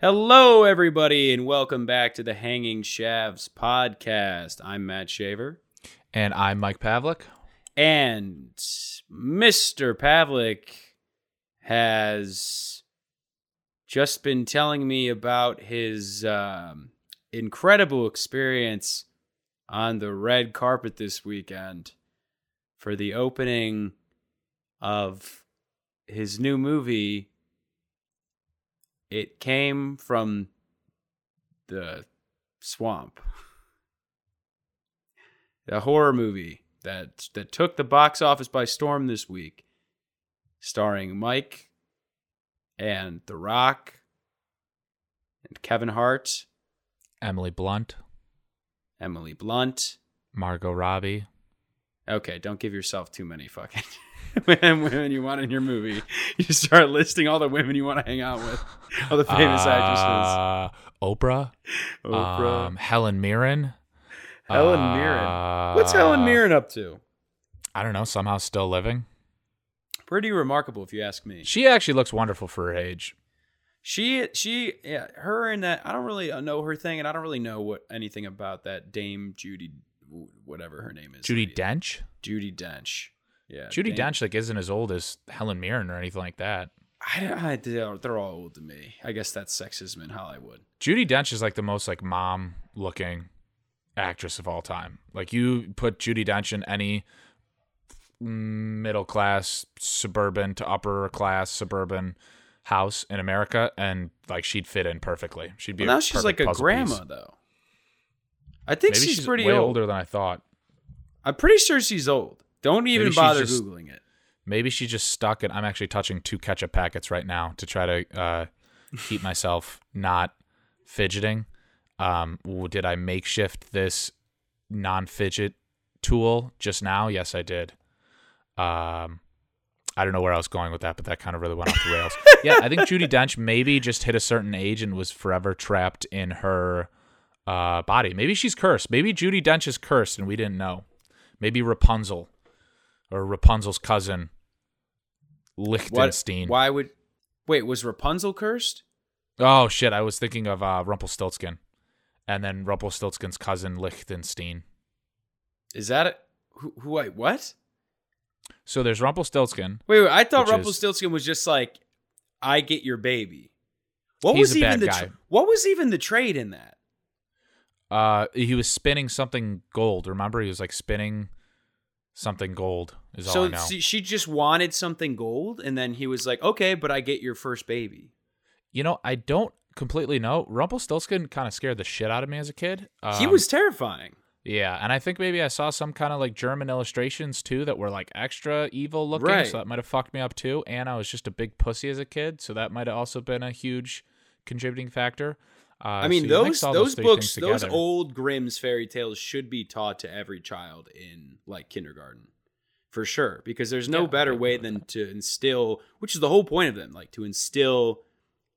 Hello, everybody, and welcome back to the Hanging Shavs podcast. I'm Matt Shaver, And I'm Mike Pavlik. and Mr. Pavlik has just been telling me about his um, incredible experience on the red carpet this weekend for the opening of his new movie. It came from the swamp. The horror movie that that took the box office by storm this week, starring Mike and The Rock and Kevin Hart, Emily Blunt, Emily Blunt. Margot Robbie. Okay, don't give yourself too many fucking women you want in your movie. You start listing all the women you want to hang out with, all the famous actresses. Uh, Oprah. Oprah, Um, Helen Mirren. Helen Mirren. What's Helen uh, Mirren up to? I don't know. Somehow still living. Pretty remarkable, if you ask me. She actually looks wonderful for her age. She, she, yeah, her and that. I don't really know her thing, and I don't really know what anything about that Dame Judi, whatever her name is. Judi. Dench. Judi Dench. Yeah, Judi Dame- Dench like isn't as old as Helen Mirren or anything like that. I, I, they're they're all old to me. I guess that's sexism in Hollywood. Judi Dench is like the most like mom looking actress of all time. Like you put Judi Dench in any middle class suburban to upper class suburban house in America and like she'd fit in perfectly. She'd be Well, now she's like a grandma, piece. though. I think Maybe she's, she's, pretty way old. older than I thought. I'm pretty sure she's old. Don't even Maybe bother just- googling it. Maybe she just stuck it. I'm actually touching two ketchup packets right now to try to uh, keep myself not fidgeting. Um, did I makeshift this non-fidget tool just now? Yes, I did. Um, I don't know where I was going with that, but that kind of really went off the rails. yeah, I think Judi Dench maybe just hit a certain age and was forever trapped in her uh, body. Maybe she's cursed. Maybe Judi Dench is cursed and we didn't know. Maybe Rapunzel or Rapunzel's cousin What? Lichtenstein. Why would? Wait, was Rapunzel cursed? Oh shit, I was thinking of uh, Rumpelstiltskin, and then Rumpelstiltskin's cousin Lichtenstein. Is that it? Who? who wait, what? So there's Rumpelstiltskin. Wait, wait I thought Which is- Rumpelstiltskin was just like, I get your baby. What was a even the guy. tr- what was even the trade in that? Uh, he was spinning something gold. Remember, he was like spinning something gold. Is all So I know. she, she just wanted something gold, and then he was like, "Okay, but I get your first baby." you know, I don't completely know. Rumpelstiltskin kind of scared the shit out of me as a kid. he Um, was terrifying. Yeah, and I think maybe I saw some kind of like German illustrations too that were like extra evil looking, Right. so that might have fucked me up too. And I was just a big pussy as a kid, so that might have also been a huge contributing factor. Uh, I mean, so mix those those books, those old Grimm's fairy tales should be taught to every child in like kindergarten, for sure. Because there's no Yeah, better way than to instill, which is the whole point of them, like to instill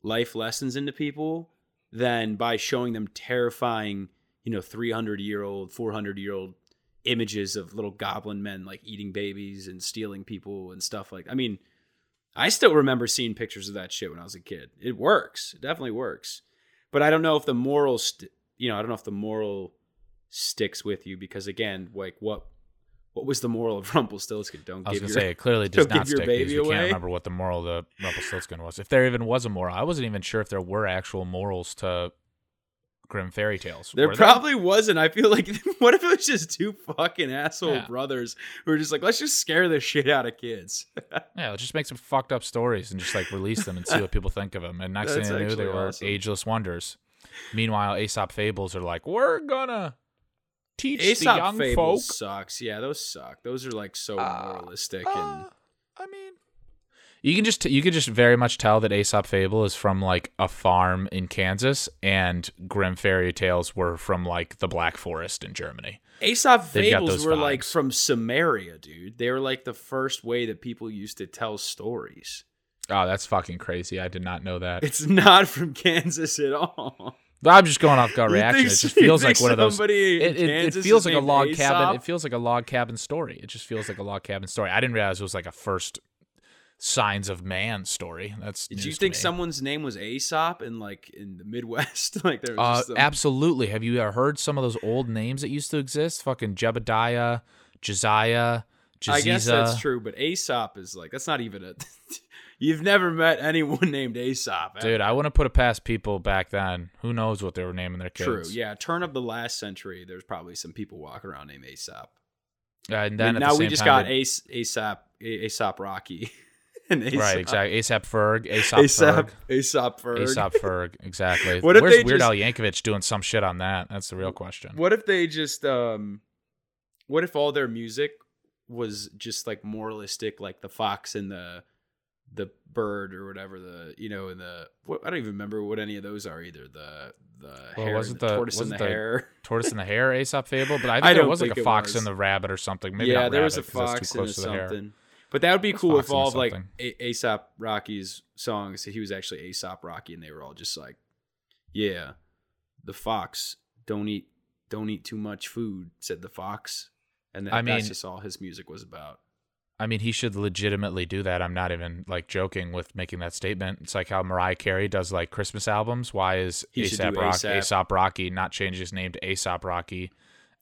life lessons into people, than by showing them terrifying, you know, 300 year old, 400 year old images of little goblin men like eating babies and stealing people and stuff like. I mean, I still remember seeing pictures of that shit when I was a kid. It works. It definitely works. But I don't know if the moral, st- you know, I don't know if the moral sticks with you because again, like what, what was the moral of Rumpelstiltskin? Don't I was give gonna your say it clearly does not stick because you can't remember what the moral of the Rumpelstiltskin was. If there even was a moral, I wasn't even sure if there were actual morals to Grimm fairy tales. There probably wasn't. I feel like what if it was just two fucking asshole Yeah. brothers who were just like, let's just scare the shit out of kids. Yeah, just make some fucked up stories and just like release them and see what people think of them. And next That's thing I knew, they were awesome. ageless wonders. Meanwhile, Aesop fables are like, we're gonna teach Aesop the young fables folk. sucks. Yeah, those suck. Those are like so Uh, moralistic Uh, and I mean, you can just you can just very much tell that Aesop fable is from like a farm in Kansas, and Grimm fairy tales were from like the Black Forest in Germany. Aesop fables were like from Samaria, dude. They were like the first way that people used to tell stories. Oh, that's fucking crazy! I did not know that. It's not from Kansas at all. I'm just going off gut reaction. think- It just feels like one of those. It, it, it feels like a log cabin. It feels like a log cabin story. It just feels like a log cabin story. I didn't realize it was like a first signs of man story. That's Did you think someone's name was Aesop in like in the Midwest? like there was Uh, some- absolutely. Have you ever heard some of those old names that used to exist? Fucking Jebediah, Josiah, Jaziza. I guess that's true, but Aesop is like that's not even a. You've never met anyone named Aesop, have Dude, I want to put it past people back then. Who knows what they were naming their kids? True. Yeah. Turn of the last century. There's probably some people walking around named Aesop. Uh, and I then mean, now the we just time, got Ace, Aesop, Aesop Rocky, and Aesop, right, exactly. ASAP Ferg, ASAP Aesop, Ferg, Aesop Ferg. ASAP Ferg, exactly. What if Where's they Weird just- Al Yankovic doing some shit on that? That's the real question. What if they just um, what if all their music was just like moralistic, like the fox and the the bird or whatever the you know and the what, I don't even remember what any of those are either. The the Well, hare, wasn't the, the- tortoise and the, the- hare. Tortoise and the Hare, Aesop Fable, but I think I there don't was like a fox was. and the rabbit or something. Maybe yeah, not there was a rabbit, 'cause that's fox too and a close to the hare. something. But that would be cool if fox and a all of like a- Aesop Rocky's songs, he was actually Aesop Rocky, and they were all just like, "Yeah, the fox don't eat don't eat too much food," said the fox, and that, I that's mean- just all his music was about. I mean, he should legitimately do that. I'm not even like joking with making that statement. It's like how Mariah Carey does like Christmas albums. Why is ASAP Rock. ASAP Rocky not change his name to Aesop Rocky?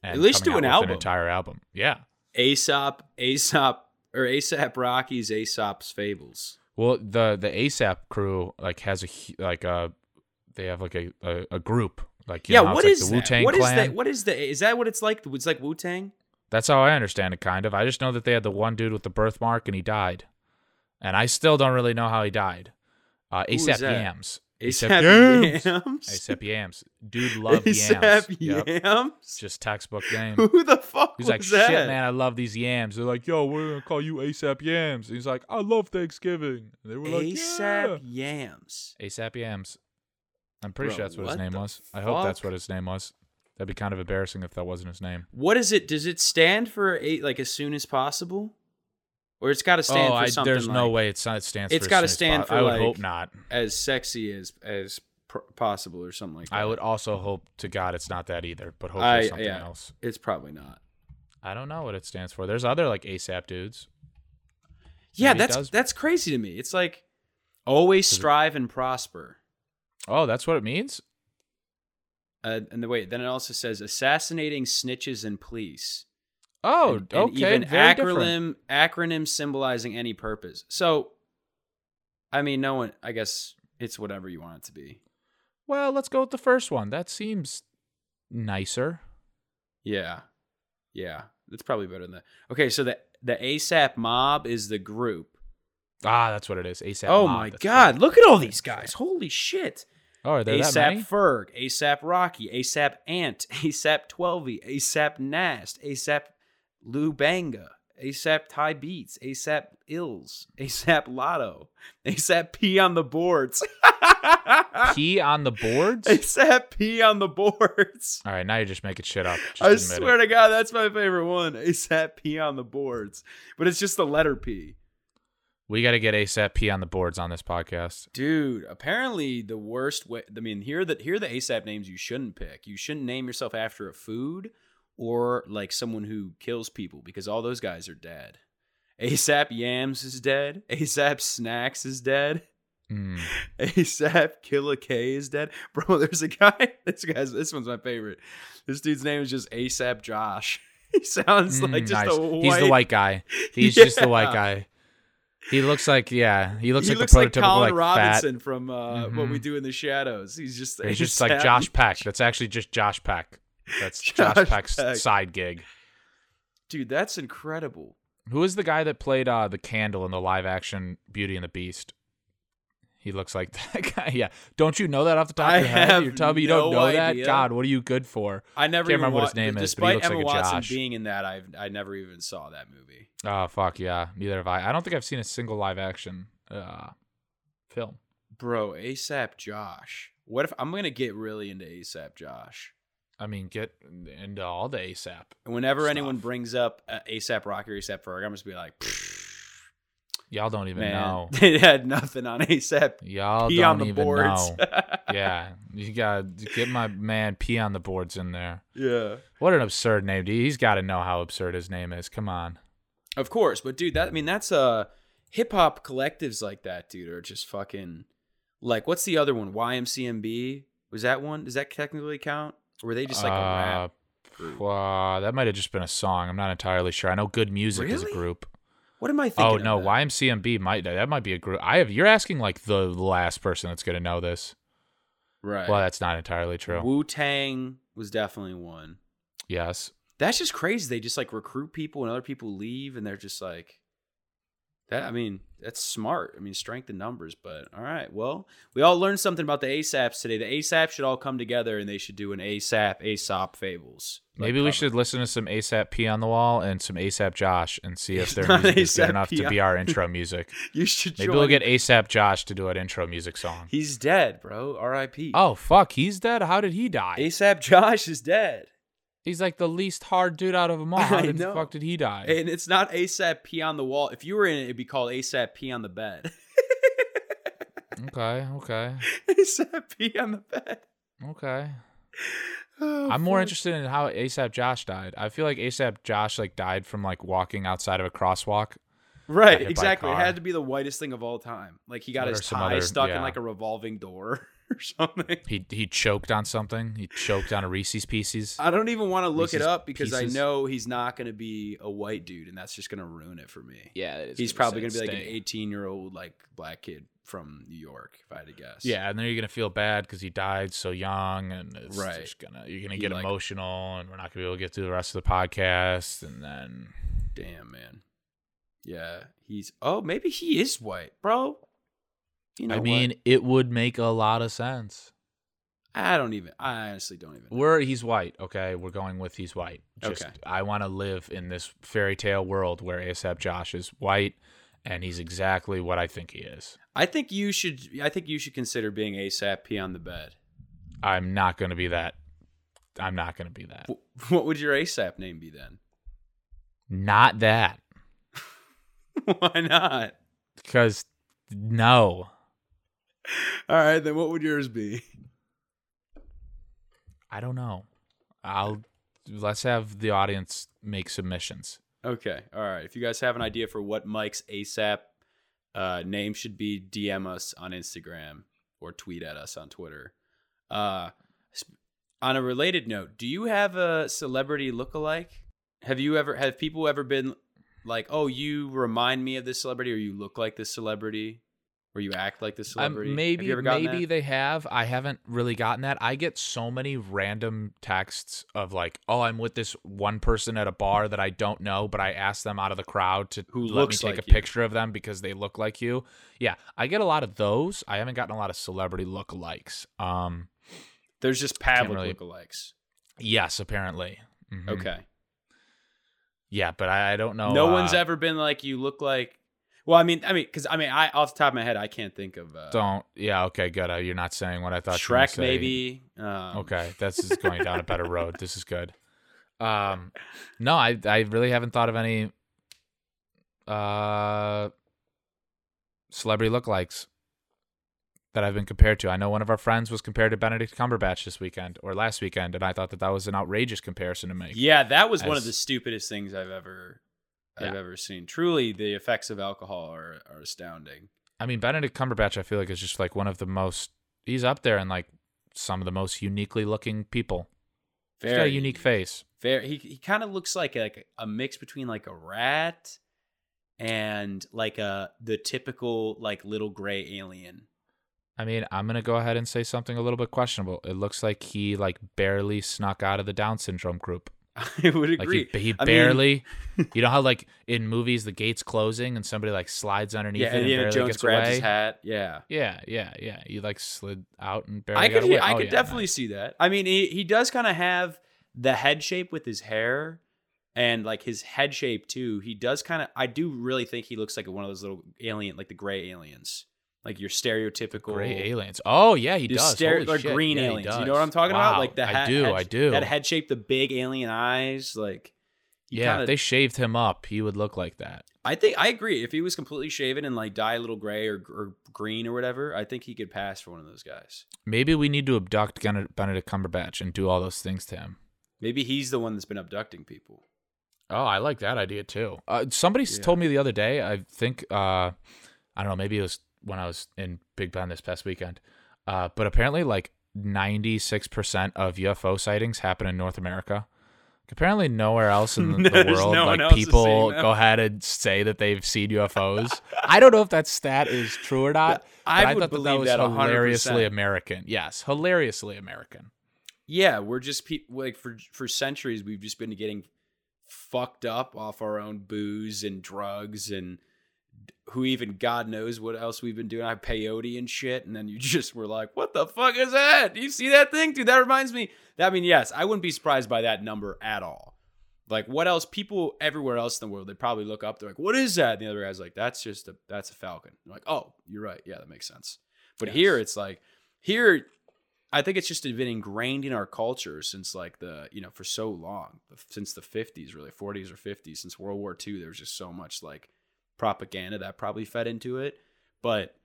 And At least do an album. an entire album. Yeah. Aesop, Aesop, or Aesop Rocky's Aesop's Fables. Well, the the ASAP crew like has a like a they have like a a, a group like you yeah, know what it's is like the Wu What is that? What is the? Is that what it's like? It's like Wu Tang. That's how I understand it, kind of. I just know that they had the one dude with the birthmark and he died, and I still don't really know how he died. Uh, ASAP? Yams. Aesop Yams. Yams. ASAP Yams. Dude loved Aesop yams. Yep. Yams. Just textbook name. Who the fuck He's like, that? shit, man, I love these yams. They're like, yo, we're gonna call you ASAP Yams. And he's like, I love Thanksgiving. And they were like, ASAP Yams. yeah. ASAP Yams. I'm pretty Bro, sure that's what, his name was. I hope that's what his name was. That'd be kind of embarrassing if that wasn't his name. What is it? Does it stand for eight like as soon as possible, or it's got to stand oh, for I, something? there's no way it's not. It stands. It's for gotta as soon as stand po- for, I would like, hope not. as sexy as as pr- possible or something like that. I would also hope to God it's not that either. But hopefully I something yeah. else. It's probably not. I don't know what it stands for. There's other like ASAP dudes. Yeah, Maybe that's that's crazy to me. It's like always strive and prosper. Oh, that's what it means. Uh, and the wait, then it also says assassinating snitches and police. Oh, and, and okay. even very different. acronym acronym symbolizing any purpose. So, I mean, no one. I guess it's whatever you want it to be. Well, let's go with the first one. That seems nicer. Yeah, yeah, that's probably better than that. Okay, so the the ASAP mob is the group. Ah, that's what it is. ASAP. oh Mob, my that's God! Look at all these guys. Holy shit! Oh, are there that many? ASAP Ferg, ASAP Rocky, ASAP Ant, ASAP Twelvyy, ASAP Nast, ASAP Lou Banga, ASAP Ty Beats, ASAP Ills, ASAP Lotto, ASAP P on the boards. P on the boards. ASAP P on the boards. All right, now you're just making shit up. Just I swear it. to God, that's my favorite one. ASAP P on the boards. But it's just the letter P. we got to get ASAP P on the boards on this podcast. Dude, apparently the worst way I mean, here are the here are the ASAP names you shouldn't pick. You shouldn't name yourself after a food or like someone who kills people because all those guys are dead. ASAP Yams is dead. ASAP Snacks is dead. Mm. ASAP Killa K is dead. Bro, there's a guy. This guy's this one's my favorite. This dude's name is just ASAP Josh. He sounds like Mm, just nice. a white. He's the white guy. He's just the white guy. He looks like yeah. He looks he like looks the like prototypical Colin like, fat. Robinson from uh, What We Mhm. Do in the Shadows. He's just He's just like Josh Peck. That's actually just Josh Peck. That's Josh, Josh Peck's Peck. side gig. Dude, that's incredible. Who is the guy that played uh, the candle in the live action Beauty and the Beast? He looks like that guy. Yeah. Don't you know that off the top I of your head? You're telling me you no don't know that? idea. God, what are you good for? I never remember what his name is, Despite Emma like Watson Josh. being in that, I I never even saw that movie. Oh fuck yeah. Neither have I. I don't think I've seen a single live action uh, film. Bro, ASAP Josh. What if I'm gonna get really into ASAP Josh? I mean, get into all the ASAP. And whenever Stuff. anyone brings up uh, ASAP Rocky or ASAP Ferg, I'm just be like, Y'all don't even man, know. they had nothing on ASAP. Y'all P don't on the even boards. know. yeah, you gotta get my man P on the boards in there. yeah. What an absurd name, dude. He's got to know how absurd his name is. Come on. Of course, but dude, that I mean that's uh hip hop collectives like that, dude, are just fucking like what's the other one? YMCMB was that one? Does that technically count? Or were they just like a rap? group? Uh, that might have just been a song. I'm not entirely sure. I know Good Music is a group. What am I thinking? Oh no? YMCMB might that might be a group. I have you're asking like the last person that's gonna know this. Right. Well, that's not entirely true. Wu Tang was definitely one. Yes. That's just crazy. They just like recruit people and other people leave and they're just like that I mean, that's smart. I mean, strength in numbers, but all right. Well, we all learned something about the ASAPs today. The ASAP should all come together and they should do an ASAP ASOP fables. like, Maybe we cover. should listen to some ASAP P on the wall and some ASAP Josh and see if their music is good enough P to be our intro music. You should Maybe we'll get ASAP Josh to do an intro music song. He's dead, bro. R.I.P. Oh fuck, he's dead. How did he die? ASAP Josh is dead. He's like the least hard dude out of them all. How did the fuck did he die? And it's not ASAP P on the wall. If you were in it, it'd be called ASAP P on the bed. okay, okay, ASAP P on the bed. okay. Oh, I'm more fuck. interested in how ASAP Josh died. I feel like ASAP Josh like died from like walking outside of a crosswalk. Right, hit by a exactly. It had to be the whitest thing of all time. Like he got What his tie other- stuck in like a revolving door or something. He he choked on something. He choked on a Reese's Pieces. I don't even want to look it up because I know he's not going to be a white dude, and that's just going to ruin it for me. Yeah, he's probably going to be like an 18 year old like black kid from New York, if I had to guess. Yeah, and then you're gonna feel bad because he died so young, and it's Right. just gonna you're gonna He, get like- emotional, and we're not gonna be able to get through the rest of the podcast, and then Damn, man. Yeah, he's. Oh, maybe he is white, bro. You know I what? mean, it would make a lot of sense. I don't even. I honestly don't even. know. We're he's white, okay? We're going with he's white. Just Okay. I want to live in this fairy tale world where ASAP Josh is white, and he's exactly what I think he is. I think you should. I think you should consider being ASAP P on the bed. I'm not gonna be that. I'm not gonna be that. What would your ASAP name be then? Not that, Why not? because no, All right, then what would yours be? I don't know. I'll let's have the audience make submissions. Okay, all right. If you guys have an idea for what Mike's ASAP uh, name should be, DM us on Instagram or tweet at us on Twitter. Uh, on a related note, do you have a celebrity lookalike? Have you ever have people ever been like, "Oh, you remind me of this celebrity," or "You look like this celebrity," or "You act like this Um, celebrity"? have maybe gotten maybe that? they have. I haven't really gotten that. I get so many random texts of like, "Oh, I'm with this one person at a bar that I don't know, but I asked them out of the crowd to Who let me take like a you." picture of them because they look like you." Yeah, I get a lot of those. I haven't gotten a lot of celebrity lookalikes. Um, There's just Pavlik really- lookalikes. yes, apparently. Mhm. Okay. Yeah, but I, I don't know. no uh, one's ever been like, "You look like." Well, I mean, I mean, because I mean, I off the top of my head, I can't think of. Uh, Don't. Yeah. Okay. Good. Uh, you're not saying what I thought. you were maybe. Um, Okay, this is going down a better road. This is good. Um, no, I I really haven't thought of any uh celebrity lookalikes that I've been compared to. I know one of our friends was compared to Benedict Cumberbatch this weekend or last weekend, and I thought that that was an outrageous comparison to make. Yeah, that was one of the stupidest things I've ever, I've ever seen. Truly, the effects of alcohol are are astounding. I mean, Benedict Cumberbatch, I feel like is just like one of the most. He's up there and like some of the most uniquely looking people. He's got a unique face. Very. He he kind of looks like a, like a mix between like a rat and like a the typical like little gray alien. I mean, I'm gonna go ahead and say something a little bit questionable. It looks like he like barely snuck out of the Down syndrome group. I would Like agree. he, he I mean- barely. you know how like in movies the gate's closing and somebody like slides underneath yeah, it and Indiana Jones gets grabs away. his hat. Yeah. Yeah, yeah, yeah. You like slid out and barely I got could, away. I Oh, could yeah, definitely nice. see that. I mean, he, he does kind of have the head shape with his hair and like his head shape too. He does kind of, I do really think he looks like one of those little alien, like the gray aliens, like your stereotypical Gray aliens. Oh yeah, he does. Holy or shit. green Yeah, aliens. You know what I'm talking Wow. about? Like the I head, do. head- I do. That head shape, the big alien eyes. Like, yeah, kinda- if they shaved him up, he would look like that. I think I agree. If he was completely shaven and like dye a little gray or, or green or whatever, I think he could pass for one of those guys. Maybe we need to abduct Benedict Cumberbatch and do all those things to him. Maybe he's the one that's been abducting people. Oh, I like that idea too. Uh, somebody Yeah. told me the other day. I think uh, I don't know. Maybe it was when I was in Big Bend this past weekend. Uh, but apparently, like ninety six percent of UFO sightings happen in North America. Apparently, nowhere else in the, the world, no like people go ahead and say that they've seen UFOs. I don't know if that stat is true or not. I but I would thought that, that was that hilariously American. Yes, hilariously American. Yeah, we're just pe- like for for centuries we've just been getting fucked up off our own booze and drugs and who even God knows what else we've been doing. I have peyote and shit, and then you just were like, "What the fuck is that? Do you see that thing, dude? That reminds me." I mean, yes, I wouldn't be surprised by that number at all. Like, what else? People everywhere else in the world, they probably look up. They're like, "What is that?" And the other guy's like, "That's just a that's a falcon." They're like, "Oh, you're right. Yeah, that makes sense." But Yes. here, it's like here I think it's just been ingrained in our culture since like the you know for so long since the 50s really 40s or 50s since World War II there was just so much like propaganda that probably fed into it. But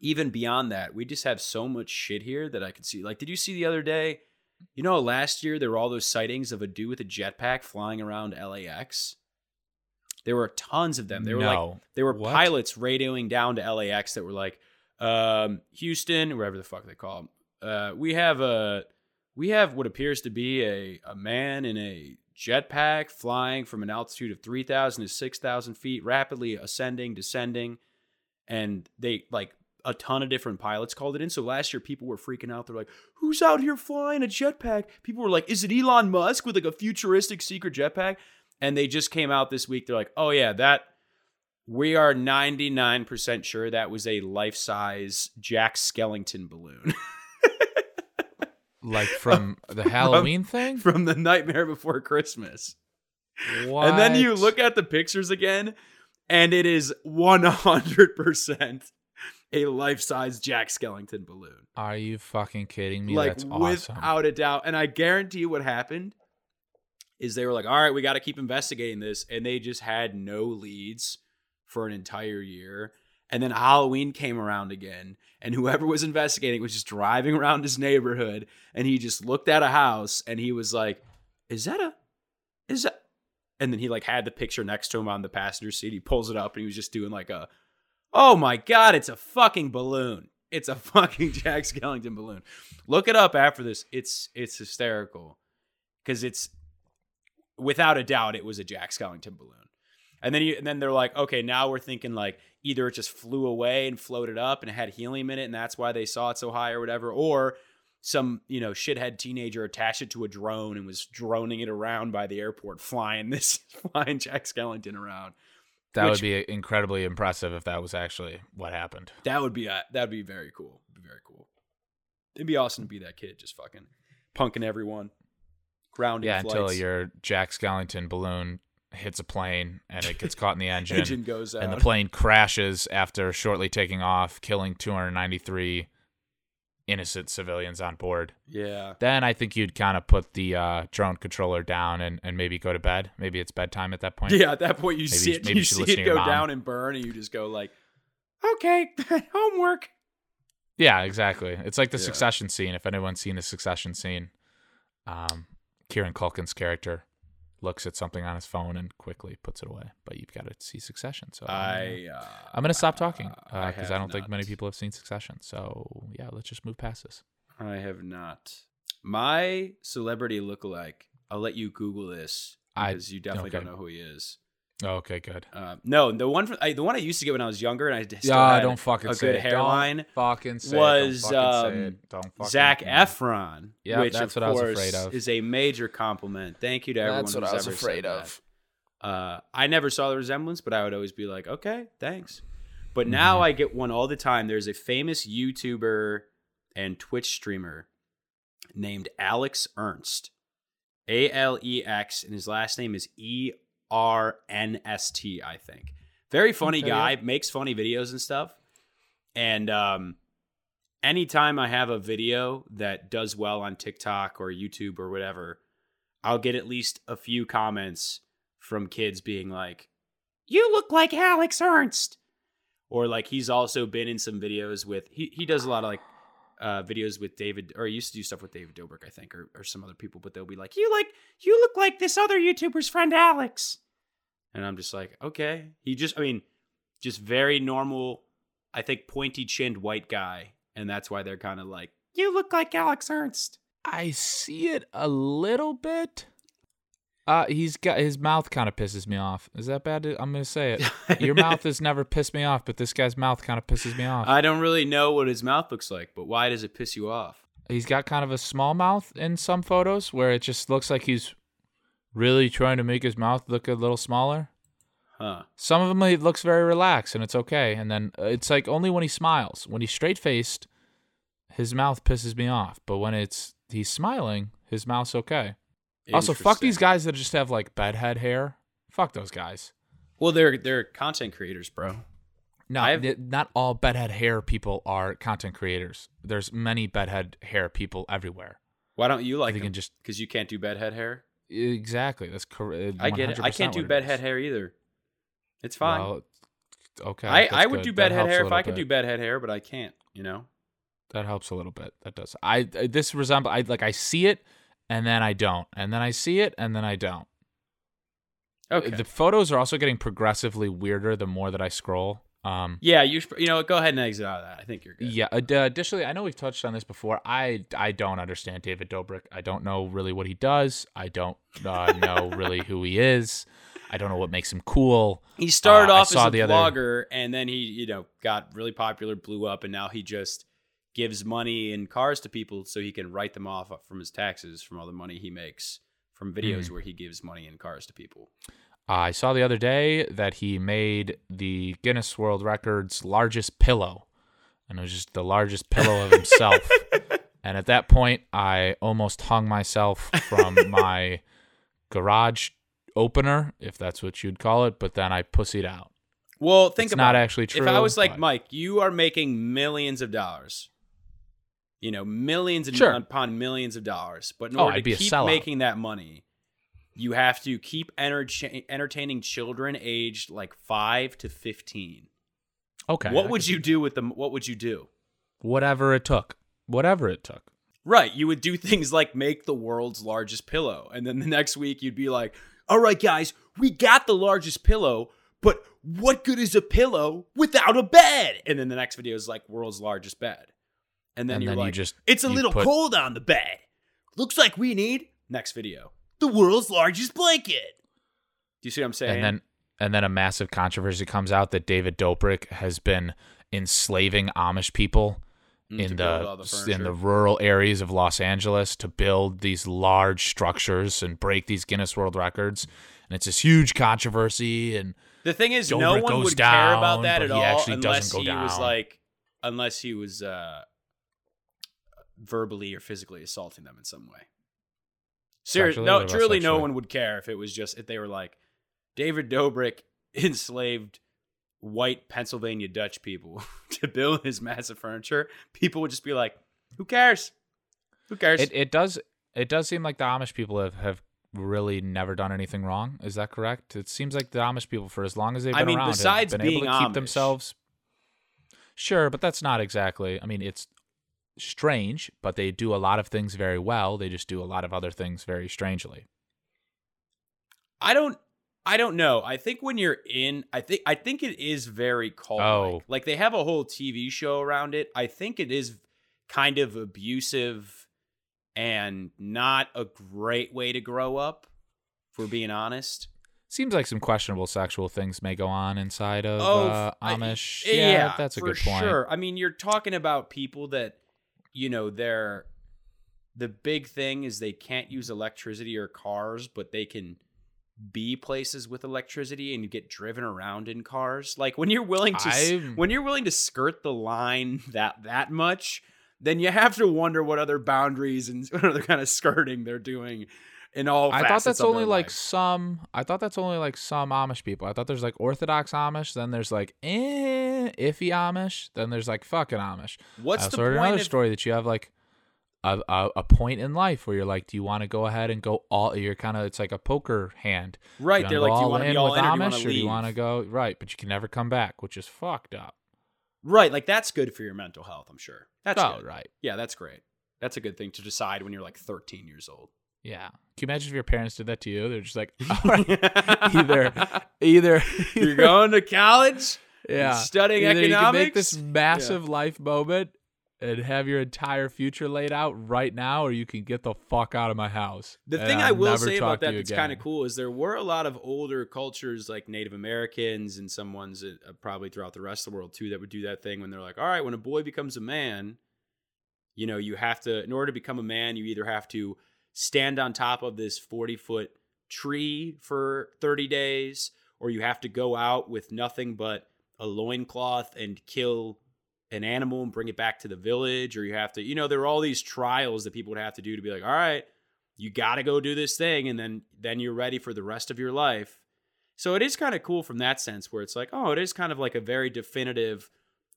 even beyond that we just have so much shit here that I could see. Like did you see the other day? You know last year there were all those sightings of a dude with a jetpack flying around LAX there were tons of them. They were like there were What? pilots radioing down to LAX that were like, um, Houston, wherever the fuck they call them. Uh, we have a we have what appears to be a, a man in a jetpack flying from an altitude of 3,000 to 6,000 feet, rapidly ascending, descending. And they like a ton of different pilots called it in. So last year, people were freaking out. They're like, who's out here flying a jetpack? People were like, is it Elon Musk with like a futuristic secret jetpack? And they just came out this week. They're like, oh, yeah, that we are 99% sure that was a life size Jack Skellington balloon like from the Halloween thing. from the Nightmare Before Christmas. And then you look at the pictures again, and it is 100% a life size Jack Skellington balloon. Are you fucking kidding me? like That's awesome. without a doubt. And I guarantee you what happened is they were like, all right, we got to keep investigating this. And they just had no leads for an entire year. And then Halloween came around again, and whoever was investigating was just driving around his neighborhood, and he just looked at a house, and he was like, "Is that a, is that?" And then he like had the picture next to him on the passenger seat. He pulls it up, and he was just doing like a, "Oh my god, it's a fucking balloon! It's a fucking Jack Skellington balloon." Look it up after this. It's it's hysterical because it's without a doubt it was a Jack Skellington balloon. And then you, and then they're like, okay, now we're thinking like either it just flew away and floated up and it had helium in it, and that's why they saw it so high or whatever, or some you know shithead teenager attached it to a drone and was droning it around by the airport, flying this flying Jack Skellington around. that which- would be incredibly impressive if that was actually what happened. That would be uh, that'd be very cool. Be very cool. It'd be awesome to be that kid, just fucking punking everyone, grounding Yeah, until your Jack Skellington balloon hits a plane and it gets caught in the engine, engine goes out. and the plane crashes after shortly taking off, killing 293 innocent civilians on board. yeah, Then I think you'd kind of put the uh, drone controller down and, and maybe go to bed. Maybe it's bedtime at that point. Yeah, at that point you Maybe see you- it, maybe you see it go down and burn, and you just go like, "Okay, homework." Yeah, exactly. It's like the Yeah. Succession scene. If anyone's seen the Succession scene, um, Kieran Culkin's character looks at something on his phone and quickly puts it away. But you've got to see Succession. So I uh, I'm gonna stop talking because I I, don't think many people have seen Succession. So yeah, let's just move past this. I have not. My celebrity lookalike. I'll let you Google this I- because you definitely okay. don't know who he is. Oh, okay, good. Uh, no, the one for, I, the one I used to get when I was younger, and I still Yeah, had don't fucking a say good it. hairline. Don't fucking say was, it. Don't fucking say um, it. Don't fucking Zach yeah. Efron, Yeah, which that's of what I was course afraid of. is a major compliment. Thank you to everyone That's what who's I was ever afraid said of. that. Uh, I never saw the resemblance, but I would always be like, okay, thanks. But Mm-hmm. now I get one all the time. There's a famous YouTuber and Twitch streamer named Alex Ernst, A L E X, and his last name is E R N S T. I think. Very funny Okay, guy, yeah. makes funny videos and stuff. And um, anytime I have a video that does well on TikTok or YouTube or whatever, I'll get at least a few comments from kids being like, "You look like Alex Ernst," or like he's also been in some videos with he he does a lot of like uh, videos with David, or I used to do stuff with David Dobrik, I think, or, or some other people, but they'll be like, "You like, you look like this other YouTuber's friend Alex," and I'm just like, "Okay." He just, I mean, just very normal, I think, pointy chinned white guy, and that's why they're kind of like, "You look like Alex Ernst." I see it a little bit. Uh, he's got his mouth kind of pisses me off. Is that bad? To, I'm gonna say it. Your mouth has never pissed me off, but this guy's mouth kind of pisses me off. I don't really know what his mouth looks like, but why does it piss you off? He's got kind of a small mouth in some photos where it just looks like he's really trying to make his mouth look a little smaller. Huh. Some of them he looks very relaxed and it's okay, and then uh, it's like only when he smiles. When he's straight faced, his mouth pisses me off. But when it's he's smiling, his mouth's okay. Also, fuck these guys that just have like bedhead hair. Fuck those guys. Well, they're they're content creators, bro. No, I have- not all bedhead hair people are content creators. There's many bedhead hair people everywhere. Why don't you like They can them? just Because you can't do bedhead hair. exactly. That's correct. Uh, I get it. I can't do bedhead hair either. It's fine. Well, okay. I, I would good. do bedhead hair if I could bit. do bedhead hair, but I can't. You know. That helps a little bit. That does. I I- this resemble. I like. I see it, and then I don't, and then I see it, and then I don't. Okay. The photos are also getting progressively weirder the more that I scroll. Um, yeah, you you know go ahead and exit out of that. I think you're good. Yeah. ad- Additionally, I know we've touched on this before. I I don't understand David Dobrik. I don't know really what he does. I don't uh, know really who he is. I don't know what makes him cool. He started Uh, off as a the other- blogger, and then he you know got really popular, blew up, and now he just gives money and cars to people so he can write them off from his taxes from all the money he makes from videos hmm. where he gives money and cars to people. I saw the other day that he made the Guinness World Records largest pillow, and it was just the largest pillow of himself. and at that point, I almost hung myself from my garage opener, if that's what you'd call it. But then I pussied out. Well, think it's about not it. actually true. If I was like but- Mike, you are making millions of dollars. You know, millions and Sure. upon millions of dollars. But in Oh, order I'd be to keep making that money, you have to keep entertain- entertaining children aged like five to fifteen. okay, what I would you do with them? What would you do? whatever it took, whatever it took. Right, you would do things like make the world's largest pillow, and then the next week you'd be like, "All right, guys, we got the largest pillow, but what good is a pillow without a bed?" And then the next video is like, "World's largest bed," and then And you're then you like, just- "It's a little put- cold on the bed. Looks like we need next video the world's largest blanket." Do you see what I'm saying? and then and then a massive controversy comes out that David Dobrik has been enslaving Amish people Mm, in the, the in the rural areas of Los Angeles to build these large structures and break these Guinness World Records. And it's this huge controversy and The thing is, Dobrik no one would care about that at all unless he was like, unless he was uh, verbally or physically assaulting them in some way. Seriously, no, truly, no one would care if it was just if they were like, David Dobrik enslaved white Pennsylvania Dutch people to build his massive furniture. People would just be like, "Who cares? Who cares?" it, it does it does seem like the Amish people have, have really never done anything wrong. Is that correct? It seems like the Amish people for as long as they've I been mean, around besides have been able being to keep themselves Sure, but that's not exactly. I mean, it's strange, but they do a lot of things very well. They just do a lot of other things very strangely. I don't I don't know. I think when you're in I think I think it is very cult Oh. like they have a whole TV show around it. I think it is kind of abusive and not a great way to grow up, if we're being honest. Seems like some questionable sexual things may go on inside of Oh, uh, I- Amish. yeah, yeah, that's a for good point. Sure. I mean, you're talking about people that, you know, they're the big thing is they can't use electricity or cars, but they can be places with electricity and you get driven around in cars. Like when you're willing to I'm- when you're willing to skirt the line that that much, then you have to wonder what other boundaries and what other kind of skirting they're doing in all I thought that's only like life. some. I thought that's only like some Amish people. I thought there's like Orthodox Amish, then there's like eh, iffy Amish, then there's like fucking Amish. What's I the point another of story that you have like a, a a point in life where you're like, do you want to go ahead and go all? You're kind of it's like a poker hand. right? They're like, do you want to in be all with in you Amish, or do you want to go right? But you can never come back, which is fucked up. Right, like that's good for your mental health, I'm sure. That's oh, good. right. Yeah, that's great. That's a good thing to decide when you're like 13 years old. Yeah. Can you imagine if your parents did that to you? They're just like, all right, either, either, you're going to college, yeah, studying either economics. you can make this massive life moment and have your entire future laid out right now, or you can get the fuck out of my house. The thing I'll I will say about that you that's kind of cool is there were a lot of older cultures like Native Americans and some ones that, uh, probably throughout the rest of the world too that would do that thing when they're like, all right, when a boy becomes a man, you know, you have to, in order to become a man, you either have to stand on top of this 40 foot tree for 30 days or you have to go out with nothing but a loincloth and kill an animal and bring it back to the village or you have to you know there are all these trials that people would have to do to be like all right you got to go do this thing and then then you're ready for the rest of your life. So it is kind of cool from that sense where it's like oh it is kind of like a very definitive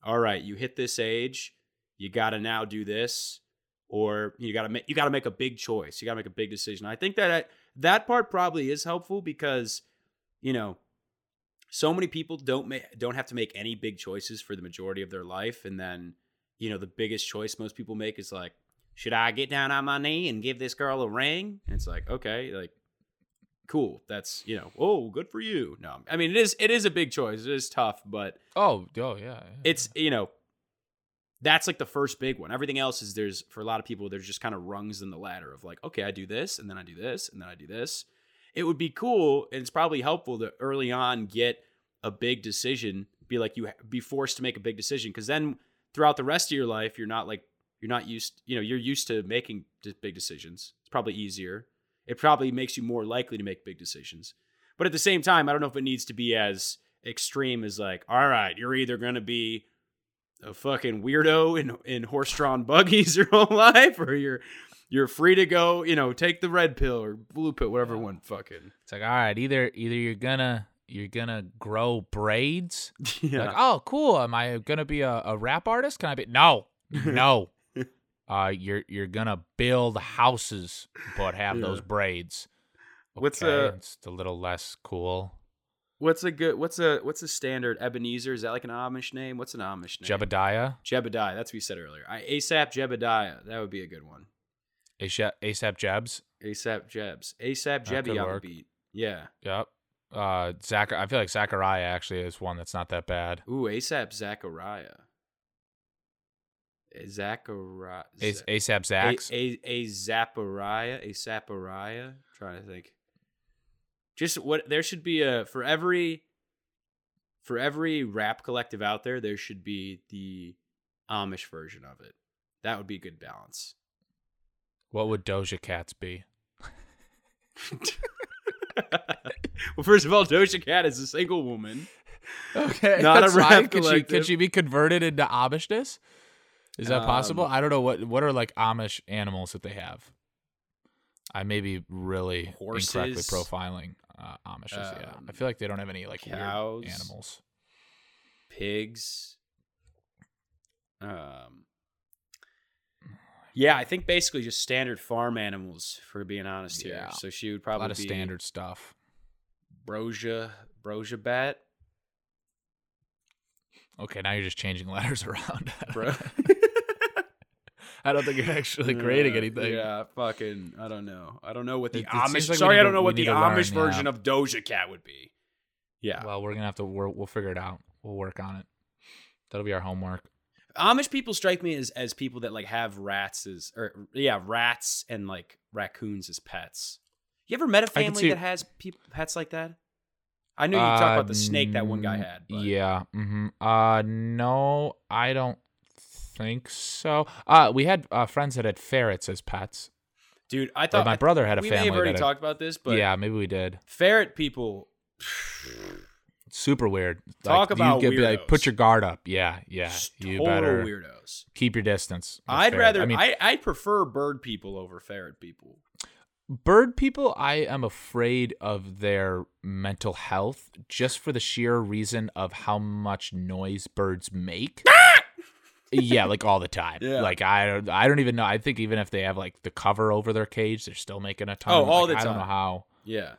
all right you hit this age you got to now do this or you got to make you got to make a big choice you got to make a big decision i think that that part probably is helpful because you know so many people don't ma- don't have to make any big choices for the majority of their life and then you know the biggest choice most people make is like should i get down on my knee and give this girl a ring and it's like okay like cool that's you know oh good for you no i mean it is it is a big choice it is tough but Oh, oh yeah. yeah. it's you know that's like the first big one. Everything else is there's for a lot of people there's just kind of rungs in the ladder of like okay i do this and then i do this and then i do this. It would be cool and it's probably helpful to early on get a big decision be like you be forced to make a big decision because then throughout the rest of your life you're not like you're not used you know you're used to making big decisions. It's probably easier. It probably makes you more likely to make big decisions. But at the same time i don't know if it needs to be as extreme as like all right you're either going to be a fucking weirdo in in horse-drawn buggies your whole life or you're you're free to go you know take the red pill or blue pill whatever one fucking It's like, all right, either either you're gonna you're gonna grow braids. yeah Like, oh, cool. Am I gonna be a, a rap artist? Can I be? No, no. uh, you're you're gonna build houses, but have Yeah. those braids. What's, Okay, uh, It's a little less cool. What's a good? What's a what's a standard Ebenezer? Is that like an Amish name? What's an Amish name? Jebediah, Jebediah. That's what you said earlier. I, ASAP Jebediah. That would be a good one. ASAP, ASAP Jebs. ASAP Jebs. ASAP Jebby on work. the beat. Yeah. Yep. Uh, Zach. I feel like Zachariah actually is one that's not that bad. Ooh, ASAP Zachariah. Zachariah. ASAP Zax. A, a, a Zappariah. A Zappariah. trying to think. Just what there should be a for every for every rap collective out there, there should be the Amish version of it. That would be good balance. what would Doja Cats be? well, first of all, Doja Cat is a single woman. Okay, Not a rap fine. Could she, could she be converted into Amishness? Is that possible? Um, I don't know what what are like Amish animals that they have. I may be really incorrectly profiling uh, Amishes. yeah, I Um, feel like they don't have any like cows. weird animals. pigs. Um, yeah, I think basically just standard farm animals. For being honest here, so she would probably A lot of standard stuff. Brosia, Brosia bat. Okay, now you're just changing letters around. Bro. I don't think you're actually creating Uh, anything. Yeah, fucking. I don't know. I don't know what the It- it Amish. like sorry, I don't know what the Amish learn, yeah. version of Doja Cat would be. Yeah, Well, we're gonna have to. We'll, we'll figure it out. We'll work on it. That'll be our homework. Amish people strike me as as people that like have rats as or yeah rats and like raccoons as pets. You ever met a family that has peop pets like that? I know you talk about the snake that one guy had. But Yeah. hmm Uh, no, I don't think so. Uh, we had uh, friends that had ferrets as pets. dude, I Or thought my brother had a we may family have already that had- talked about this, but yeah, maybe we did. ferret people. Super weird. Talk like, about you could be like, weirdos. put your guard up. Yeah, yeah. just You total better weirdos. keep your distance. I'd ferret. rather. I mean, I I prefer bird people over ferret people. bird people i am afraid of their mental health just for the sheer reason of how much noise birds make yeah like all the time Yeah. like i don't i don't even know i think even if they have like the cover over their cage they're still making a ton Oh, all Like, the i don't know how Yeah.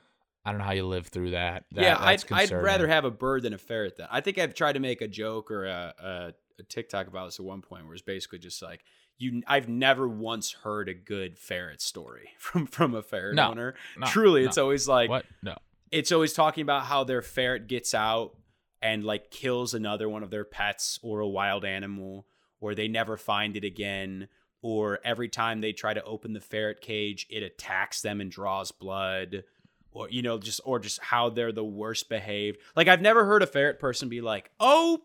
i don't know how you live through that, That- yeah, I'd, I'd rather have a bird than a ferret. Then I think I've tried to make a joke or a, a, a TikTok about this at one point where it's basically just like you I've never once heard a good ferret story from from a ferret No, owner. no, Truly, no. it's always like what? No. it's always talking about how their ferret gets out and like kills another one of their pets or a wild animal or they never find it again or every time they try to open the ferret cage it attacks them and draws blood or you know just or just how they're the worst behaved. Like i've never heard a ferret person be like oh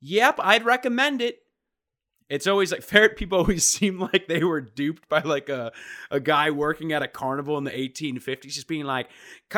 yep i'd recommend it it's always like ferret people always seem like they were duped by like a, a guy working at a carnival in the 1850s just being like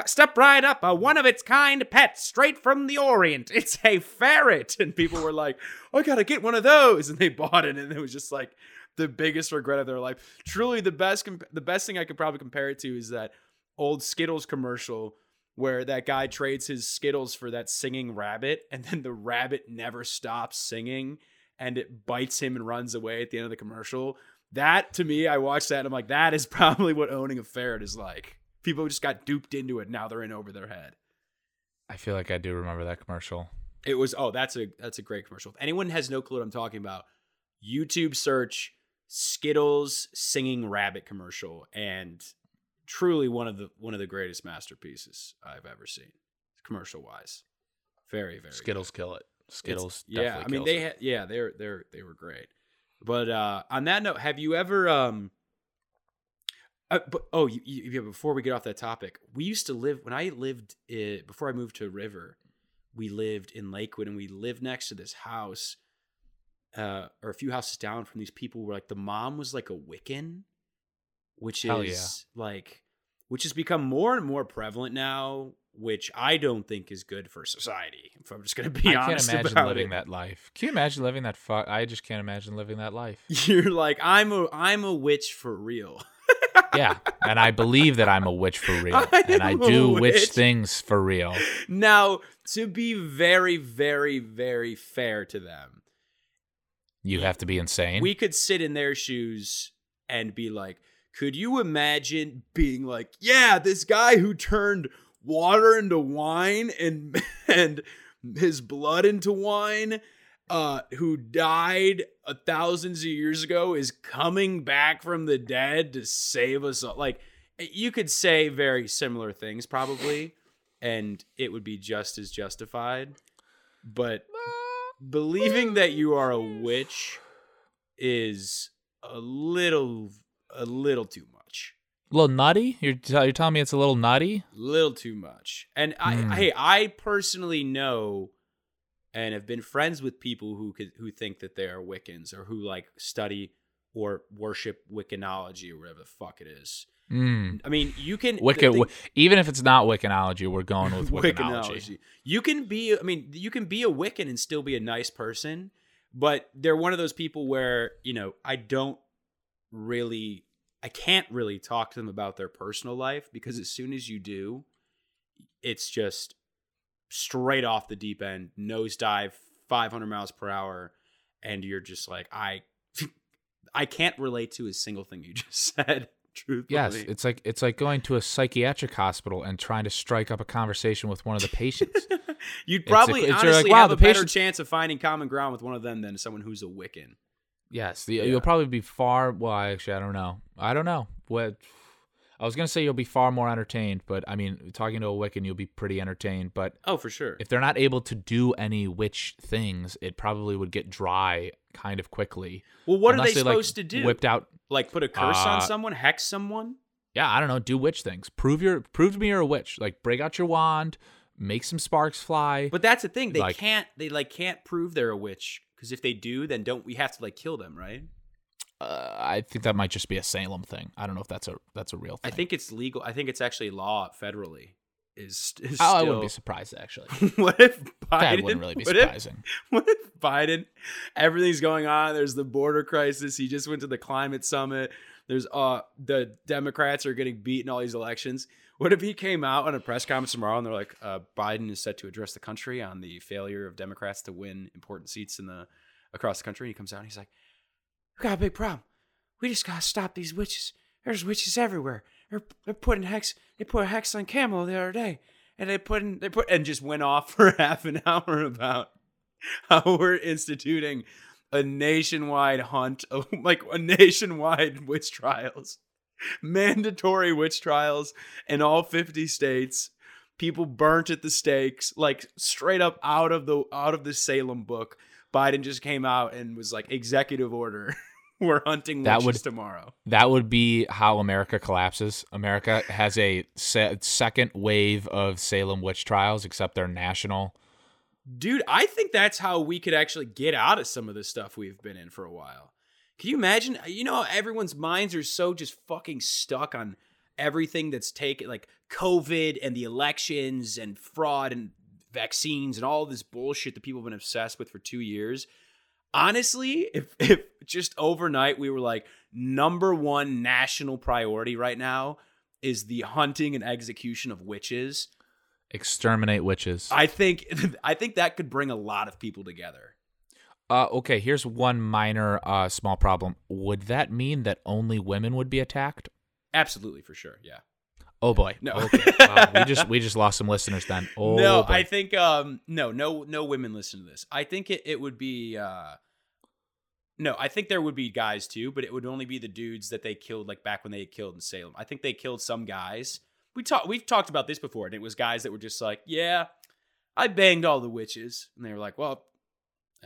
step right up a one of its kind pet straight from the orient. It's a ferret. And people were like i gotta get one of those. And they bought it and it was just like the biggest regret of their life. Truly the best comp- the best thing i could probably compare it to is that old skittles commercial where that guy trades his skittles for that singing rabbit and then the rabbit never stops singing and it bites him and runs away at the end of the commercial that to me i watched that and i'm like that is probably what owning a ferret is like people just got duped into it now they're in over their head I feel like I do remember that commercial. it was oh that's a that's a great commercial if anyone has no clue what i'm talking about youtube search skittles singing rabbit commercial and truly one of the one of the greatest masterpieces i've ever seen commercial wise very very good. Skittles kill it. Skittles. Yeah i mean they had yeah they're they're they were great but uh on that note have you ever um uh, but oh you, you, yeah, before we get off that topic we used to live when i lived uh, before i moved to river we lived in lakewood and we lived next to this house uh or a few houses down from these people where like the mom was like a wiccan which Hell is like which has become more and more prevalent now which i don't think is good for society if i'm just gonna be honest, I can't imagine living it. that life. Can you imagine living that? Fu- I just can't imagine living that life. you're like i'm a i'm a witch for real yeah, and I believe that I'm a witch for real, I and I do witch witch. things for real. now to be very very very fair to them You have to be insane. we could sit in their shoes and be like could you imagine being like yeah this guy who turned water into wine and and his blood into wine uh who died a thousands of years ago is coming back from the dead to save us all. Like you could say very similar things probably and it would be just as justified but believing that you are a witch is a little a little too much a little nutty. You're t- you're telling me it's a little nutty. A little too much and i Hmm. hey i personally know and have been friends with people who could who think that they are wiccans or who like study or worship wiccanology or whatever the fuck it is Mm. i mean you can Wicca, thing- even if it's not Wiccanology, we're going with Wiccanology. You can be, I mean, you can be a Wiccan and still be a nice person, but they're one of those people where, you know, I don't really, I can't really talk to them about their personal life because as soon as you do, it's just straight off the deep end, nosedive, 500 miles per hour. And you're just like, I, I can't relate to a single thing you just said. Truthfully. Yes, it's like it's like going to a psychiatric hospital and trying to strike up a conversation with one of the patients. You'd It's a- probably it's- honestly like, wow, have the a better chance of finding common ground with one of them than someone who's a Wiccan. Yes, the, Yeah. you'll probably be far. Well, actually, I don't know. I don't know. What I was gonna say, you'll be far more entertained, but I mean, talking to a Wiccan, you'll be pretty entertained. But Oh, for sure. if they're not able to do any witch things, it probably would get dry kind of quickly. well, what are Unless they like, supposed to do? Whipped out. like put a curse on Uh, someone, hex someone? Yeah, I don't know. Do witch things. Prove your prove to me you're a witch. Like break out your wand, make some sparks fly. But that's the thing; they like- can't. They like can't prove they're a witch because if they do, then don't we have to like kill them, right? uh, I think that might just be a Salem thing. I don't know if that's a that's a real thing. I think it's legal. I think it's actually law federally. Is, is Oh, I wouldn't be surprised actually. what if Biden? That wouldn't really be what if- surprising. what if Biden? Everything's going on. There's the border crisis. He just went to the climate summit. There's uh the Democrats are getting beat in all these elections. What if he came out on a press conference tomorrow and they're like, uh, Biden is set to address the country on the failure of Democrats to win important seats in the across the country? And he comes out and he's like, "We got a big problem. We just gotta stop these witches. There's witches everywhere. They're, they're putting hex. They put a hex on Camel the other day, and they put in, they put and just went off for half an hour about how we're instituting a nationwide hunt of like a nationwide witch trials, mandatory witch trials in all 50 states. People burnt at the stakes, like straight up out of the out of the Salem book. Biden just came out and was like executive order. We're hunting That witches would- tomorrow. That would be how America collapses. America has a se- second wave of Salem witch trials, except they're national. Dude, I think that's how we could actually get out of some of the stuff we've been in for a while. Can you imagine? You know, everyone's minds are so just fucking stuck on everything that's taken, like COVID and the elections and fraud and vaccines and all this bullshit that people have been obsessed with for two years. Honestly, if, if just overnight we were like, number one national priority right now is the hunting and execution of witches. Exterminate witches. I think I think that could bring a lot of people together. Uh, okay, here's one minor uh, small problem. Would that mean that only women would be attacked? Absolutely, for sure. Yeah. Oh boy. No. Okay. Wow, we just we just lost some listeners then. Oh no, boy. I think um no, no no women listen to this. I think it, it would be uh no, I think there would be guys too, but it would only be the dudes that they killed like back when they killed in Salem. I think they killed some guys. We talked we've talked about this before, and it was guys that were just like, Yeah, I banged all the witches. And they were like, Well,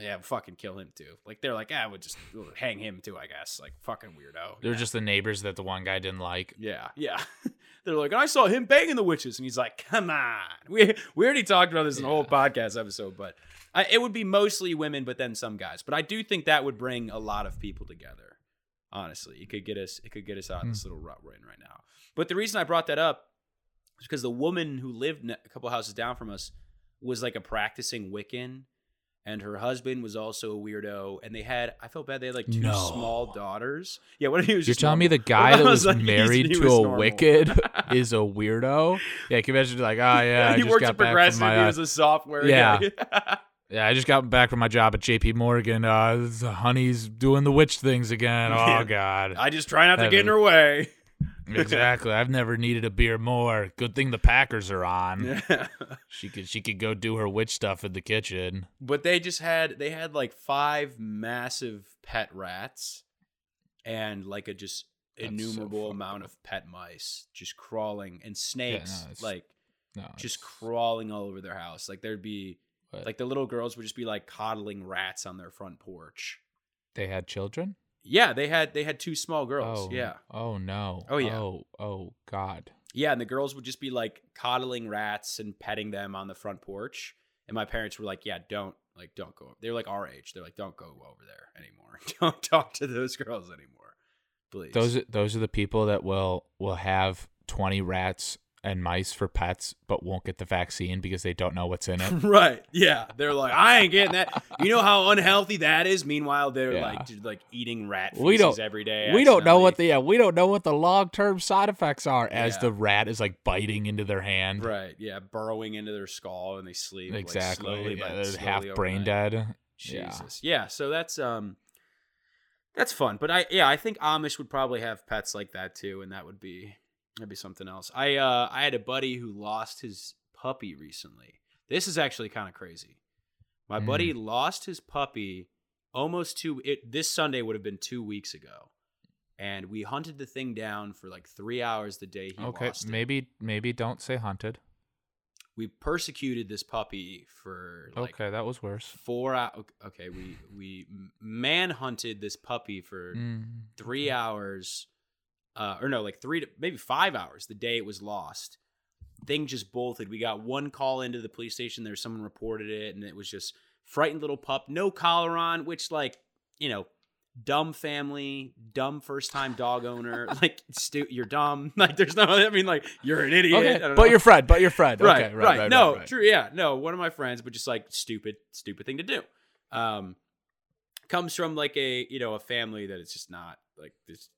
yeah, fucking kill him too. Like they're like, ah, we'll just we'll hang him too, I guess. Like fucking weirdo. They're Yeah. just the neighbors that the one guy didn't like. Yeah, yeah. They're like, I saw him banging the witches, and he's like, "Come on." We we already talked about this in the whole podcast episode, but I, it would be mostly women, but then some guys. But I do think that would bring a lot of people together. Honestly, it could get us. It could get us out of this little rut we're in right now. But the reason I brought that up is because the woman who lived a couple houses down from us was like a practicing Wiccan. And her husband was also a weirdo, and they had. I felt bad. They had like two No. small daughters. Yeah, what if he was? You're telling me the guy that I was like, married to was a normal? wicked is a weirdo? Yeah, can you imagine like, oh yeah, I he just worked got at back from Progressive. my he uh, was a software. Yeah. guy. Yeah, I just got back from my job at JP Morgan. Uh, the honey's doing the witch things again. Oh God. I just try not to get in her way. Exactly. I've never needed a beer more. Good thing the Packers are on. Yeah. She could she could go do her witch stuff in the kitchen. but they just had they had like five massive pet rats and like a just That's innumerable fucked amount of pet mice just crawling and snakes it's- like No, just crawling all over their house. Like there'd be but like the little girls would just be like coddling rats on their front porch. they had children. Yeah, they had they had two small girls. Oh Yeah. Oh no. Oh, yeah. Oh oh God. Yeah, and the girls would just be like coddling rats and petting them on the front porch. And my parents were like, "Yeah, don't like don't go." They're like our age. They're like, "Don't go over there anymore. don't talk to those girls anymore, please." Those those are the people that will will have twenty rats and mice for pets, but won't get the vaccine because they don't know what's in it. right? Yeah, they're like, "I ain't getting that." You know how unhealthy that is. Meanwhile, they're Yeah. like just, like eating rat feces We don't- every day. we don't know what the yeah, we don't know what the long term side effects are as Yeah. the rat is like biting into their hand. right. Yeah, burrowing into their skull and they sleep like, Exactly. slowly, yeah, but they're half brain dead. Yeah. Jesus. Yeah. So that's um that's fun. But I yeah, I think Amish would probably have pets like that too, and that would be that'd be something else. I uh I had a buddy who lost his puppy recently. This is actually kind of crazy. My Mm. buddy lost his puppy almost two it this Sunday would have been two weeks ago. And we hunted the thing down for like three hours the day he Okay, lost it. maybe maybe don't say hunted. We persecuted this puppy for like okay, that was worse. four hours. Okay, we we manhunted this puppy for Mm, three hours, uh, or no, like three to maybe five hours. The day it was lost, thing just bolted. We got one call into the police station. There's someone reported it, and it was just frightened little pup, no collar on, which like you know. Dumb family, dumb first time dog owner. Like, stu- you're dumb. Like, there's no. I mean, like, you're an idiot. Okay, but know. your friend, but your friend. right, okay, right, right, right, No, right, true. Yeah, no. One of my friends, but just like stupid, stupid thing to do. Um, comes from like a you know a family that it's just not like this.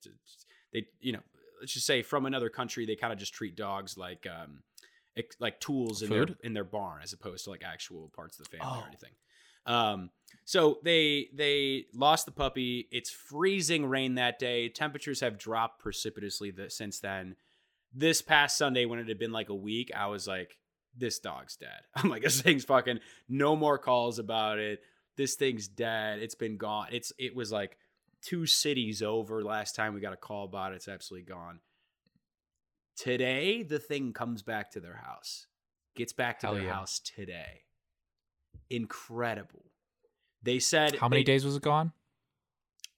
They you know let's just say from another country they kind of just treat dogs like um like tools in their in their barn as opposed to like actual parts of the family Oh. or anything. Um, so they they lost the puppy. It's freezing rain that day. Temperatures have dropped precipitously th- since then. This past Sunday, when it had been like a week, I was like, "This dog's dead." I'm like, "This thing's fucking no more calls about it. this thing's dead. It's been gone. It's it was like two cities over last time we got a call about it. It's absolutely gone. Today, the thing comes back to their house. Gets back to Hell their yeah. house today. Incredible. They said How many they- days was it gone?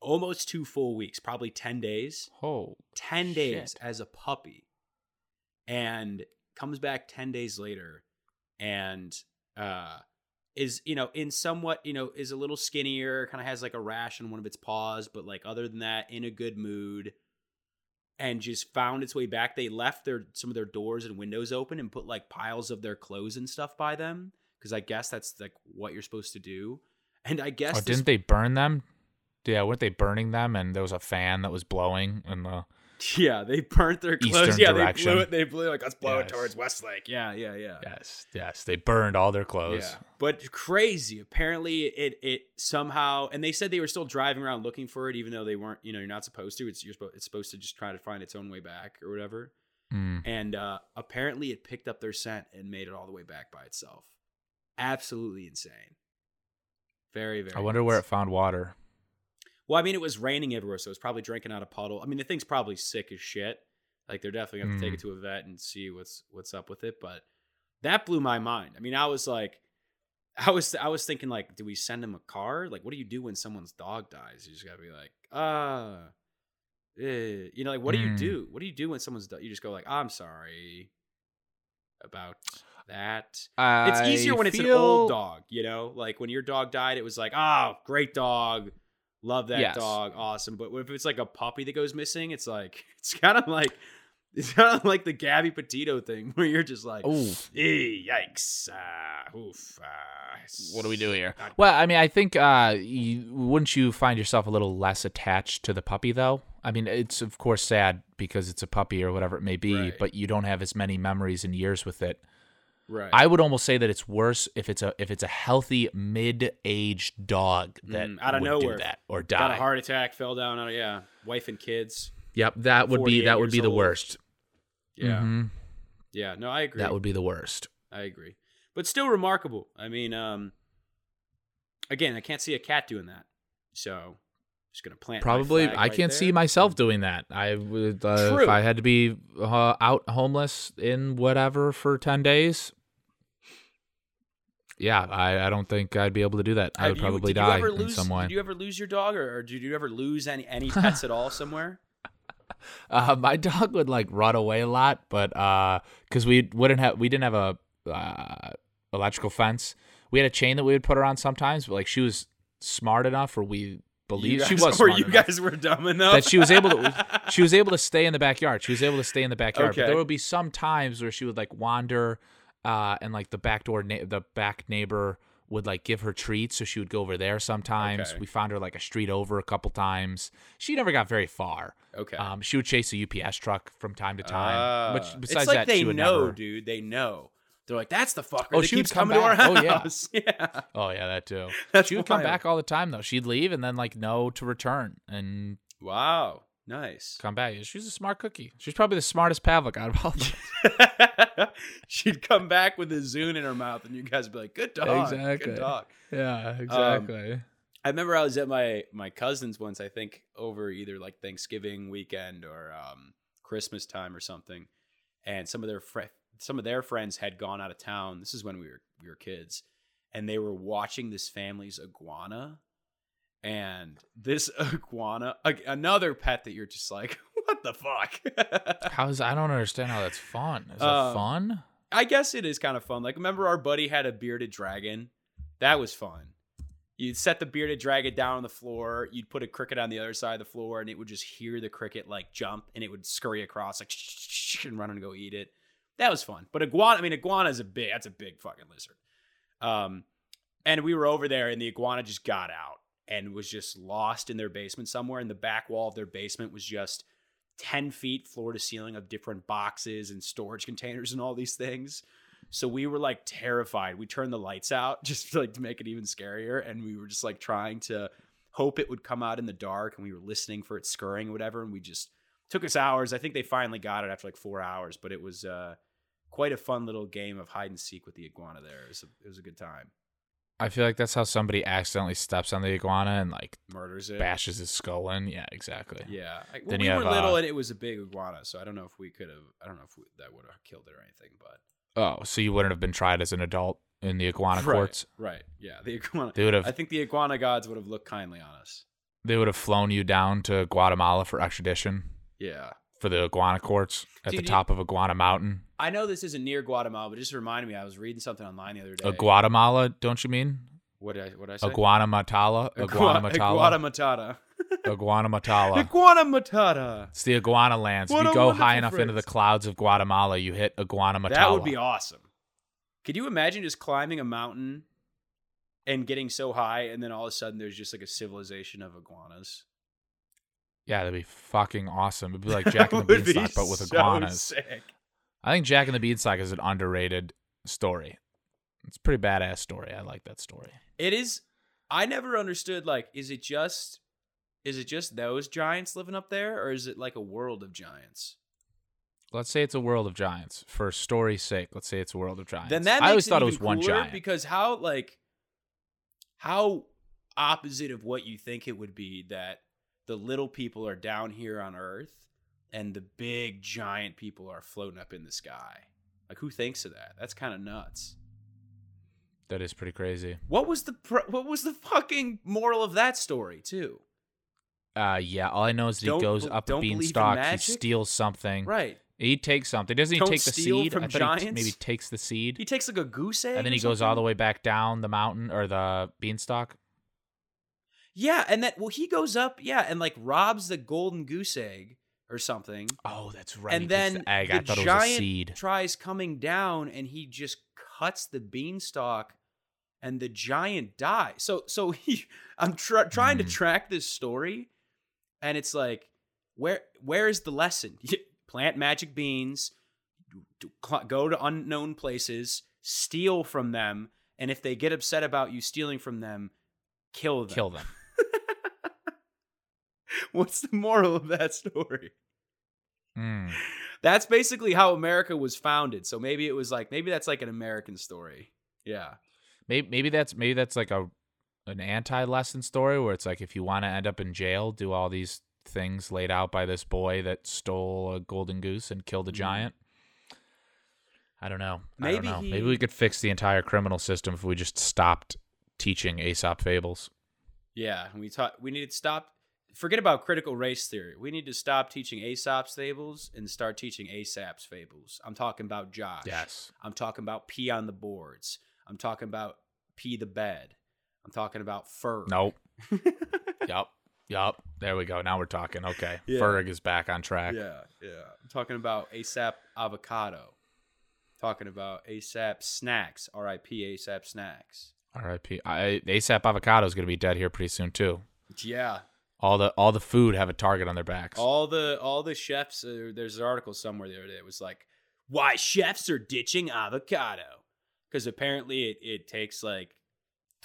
Almost two full weeks, probably 10 days. Oh, 10 days Shit. as a puppy and comes back 10 days later and uh is you know in somewhat you know is a little skinnier kind of has like a rash on one of its paws but like other than that in a good mood and just found its way back they left their some of their doors and windows open and put like piles of their clothes and stuff by them because i guess that's like what you're supposed to do and i guess oh this didn't they burn them? Yeah, weren't they burning them? And there was a fan that was blowing, and the Yeah, they burnt their clothes. Eastern yeah, direction. they blew it. They blew like let's blow it towards Westlake. Yeah, yeah, yeah. yes, yes, they burned all their clothes. Yeah, but crazy. Apparently, it it somehow, and they said they were still driving around looking for it, even though they weren't. You know, you're not supposed to. It's you're supposed. It's supposed to just try to find its own way back or whatever. Mm. And uh, apparently, it picked up their scent and made it all the way back by itself. Absolutely insane. Very, very. I wonder where it found water. Well, I mean, it was raining everywhere, so it was probably drinking out of puddle. I mean, the thing's probably sick as shit. Like they're definitely gonna have to take Mm. it to a vet and see what's what's up with it. But that blew my mind. I mean, I was like, I was I was thinking like, do we send him a car? Like, what do you do when someone's dog dies? You just gotta be like, ah, eh. you know, like what do you Mm. do? What do you do when someone's dog? You just go like, I'm sorry about that. It's easier when it's an old dog, you know? Like when your dog died, it was like, oh, great dog. Love that Yes. dog. Awesome. But if it's like a puppy that goes missing, it's like, it's kind of like, it's kind of like the Gabby Petito thing where you're just like, "Eh, yikes. Uh, oof. Uh, what do we do here? Well, I mean, I think uh, you, wouldn't you find yourself a little less attached to the puppy, though? I mean, it's of course sad because it's a puppy or whatever it may be, Right. but you don't have as many memories and years with it. Right. I would almost say that it's worse if it's a if it's a healthy mid-aged dog that Mm, outta would nowhere. do that or die. Got a heart attack, fell down. out of- Yeah. Wife and kids. Yep, that would be that would be the old. worst. Yeah. Mhm. Yeah. No, I agree. that would be the worst. I agree. But still remarkable. I mean, um again, I can't see a cat doing that. So just gonna plant. Probably, I right can't there. see myself doing that. I would uh, True. if I had to be uh, out homeless in whatever for ten days. Yeah, I, I don't think I'd be able to do that. I would you- probably die ever in some way. Did you ever lose your dog, or, or did you ever lose any any pets at all somewhere? Uh, my dog would like run away a lot, but because we wouldn't have, we didn't have a uh, electrical fence. We had a chain that we would put her on sometimes, but like she was smart enough, or we believe she was or you guys were dumb enough that she was able to. She was able to stay in the backyard. She was able to stay in the backyard. But there would be some times where she would like wander, uh, and like the back door, na- the back neighbor would like give her treats, so she would go over there sometimes. Okay. We found her like a street over a couple times. She never got very far. okay. Um, she would chase a UPS truck from time to time. but Ah. besides it's like that, they she would know, never. dude. They know. They're like, that's the fucker Oh, that she would keeps come coming to our back. Oh, yeah. house. yeah. Oh yeah, that too. That's she would come back all the time though. She'd leave and then like no to return and Wow. Nice. come back. She's a smart cookie. She's probably the smartest Pavlik out of all. of them. She'd come back with a Zune in her mouth, and you guys would be like, "Good dog, Exactly. good dog." yeah, exactly. I remember I was at my my cousin's once, I think over either like Thanksgiving weekend or um, Christmas time or something, and some of their fri some of their friends had gone out of town. This is when we were we were kids, and they were watching this family's iguana, and this iguana, another pet that you're just like, what the fuck? How's I don't understand how that's fun. Is that Uh, fun? I guess it is kind of fun. Like, remember our buddy had a bearded dragon? That was fun. You'd set the bearded dragon down on the floor. You'd put a cricket on the other side of the floor, and it would just hear the cricket like jump, and it would scurry across like and run and go eat it. That was fun. But iguana, I mean, iguana is a big. That's a big fucking lizard. Um, and we were over there, and the iguana just got out and was just lost in their basement somewhere. And the back wall of their basement was just 10 feet floor to ceiling of different boxes and storage containers and all these things. So we were like terrified. We turned the lights out just like to make it even scarier. And we were just like trying to hope it would come out in the dark. And we were listening for it scurrying or whatever. And we just took us hours. I think they finally got it after like four hours, but it was uh, quite a fun little game of hide and seek with the iguana there. It was a, it was a good time. I feel like that's how somebody accidentally steps on the iguana and like Murders it. bashes his skull in. Yeah, exactly. Yeah. I, well, Then we you were have, little uh, and it was a big iguana, so I don't know if we could have. I don't know if we, that would have killed it or anything, but Oh, so you wouldn't have been tried as an adult in the iguana right, courts? Right. Yeah. The iguana. They would have. I think the iguana gods would have looked kindly on us. they would have flown you down to Guatemala for extradition Yeah. For the iguana courts at Dude, the you- top of Iguana Mountain. I know this isn't near Guatemala, but it just reminded me. I was reading something online the other day. A Guatemala, don't you mean? What did I, what did I say? Iguana Matala? Iguana Matala? Iguana Matala. Iguana Matata. It's the iguana lands. If you go high enough into the clouds of Guatemala, you hit Iguana Matala. That would be awesome. Could you imagine just climbing a mountain and getting so high, and then all of a sudden there's just like a civilization of iguanas? Yeah, that'd be fucking awesome. It'd be like Jack and the Would be Beanstalk, but with so iguanas. sick. I think Jack and the Beanstalk is an underrated story. It's a pretty badass story. I like that story. It is. I never understood. Like, is it just, is it just those giants living up there, or is it like a world of giants? Let's say it's a world of giants. For story's sake, let's say it's a world of giants. Then that I always thought it was one giant. because how like how opposite of what you think it would be that the little people are down here on Earth and the big giant people are floating up in the sky. Like who thinks of that? That's kind of nuts. that is pretty crazy. What was the pr- what was the fucking moral of that story too? Uh, yeah. All I know is that Don't he goes up a don't believe in beanstalk. He steals something. Right. He takes something. Doesn't he Don't take the seed? from I thought giants? maybe takes the seed, He takes like a goose egg and then he goes all the way back down the mountain or the beanstalk. Yeah, and that well he goes up, yeah, and like robs the golden goose egg or something. Oh, that's right. and then the egg. the I thought it was a giant seed. tries coming down and he just cuts the beanstalk and the giant dies so so he i'm tr- trying to Mhm. track this story and it's like where where is the lesson plant magic beans go to unknown places steal from them and if they get upset about you stealing from them kill them Kill them. what's the moral of that story Mm. That's basically how America was founded. So maybe it was like maybe that's like an American story. Yeah. Maybe maybe that's maybe that's like a an anti lesson story where it's like if you want to end up in jail, do all these things laid out by this boy that stole a golden goose and killed a Mhm. giant. I don't know. I don't Maybe know. he- Maybe we could fix the entire criminal system if we just stopped teaching Aesop fables. Yeah. We taught we need to stop forget about critical race theory. We need to stop teaching Aesop's fables and start teaching ASAP's fables. I'm talking about Josh. Yes. I'm talking about pee on the boards. I'm talking about pee the bed. I'm talking about fur. Nope. yup. Yup. There we go. Now we're talking. Okay. Yeah. Ferg is back on track. Yeah, yeah. I'm talking about ASAP avocado. Talking about ASAP snacks. R.I.P. ASAP snacks. R.I.P. I, ASAP Avocado is going to be dead here pretty soon too. Yeah. All the all the food have a target on their backs. All the all the chefs. Uh, there's an article somewhere the other day. It was like why chefs are ditching avocado because apparently it it takes like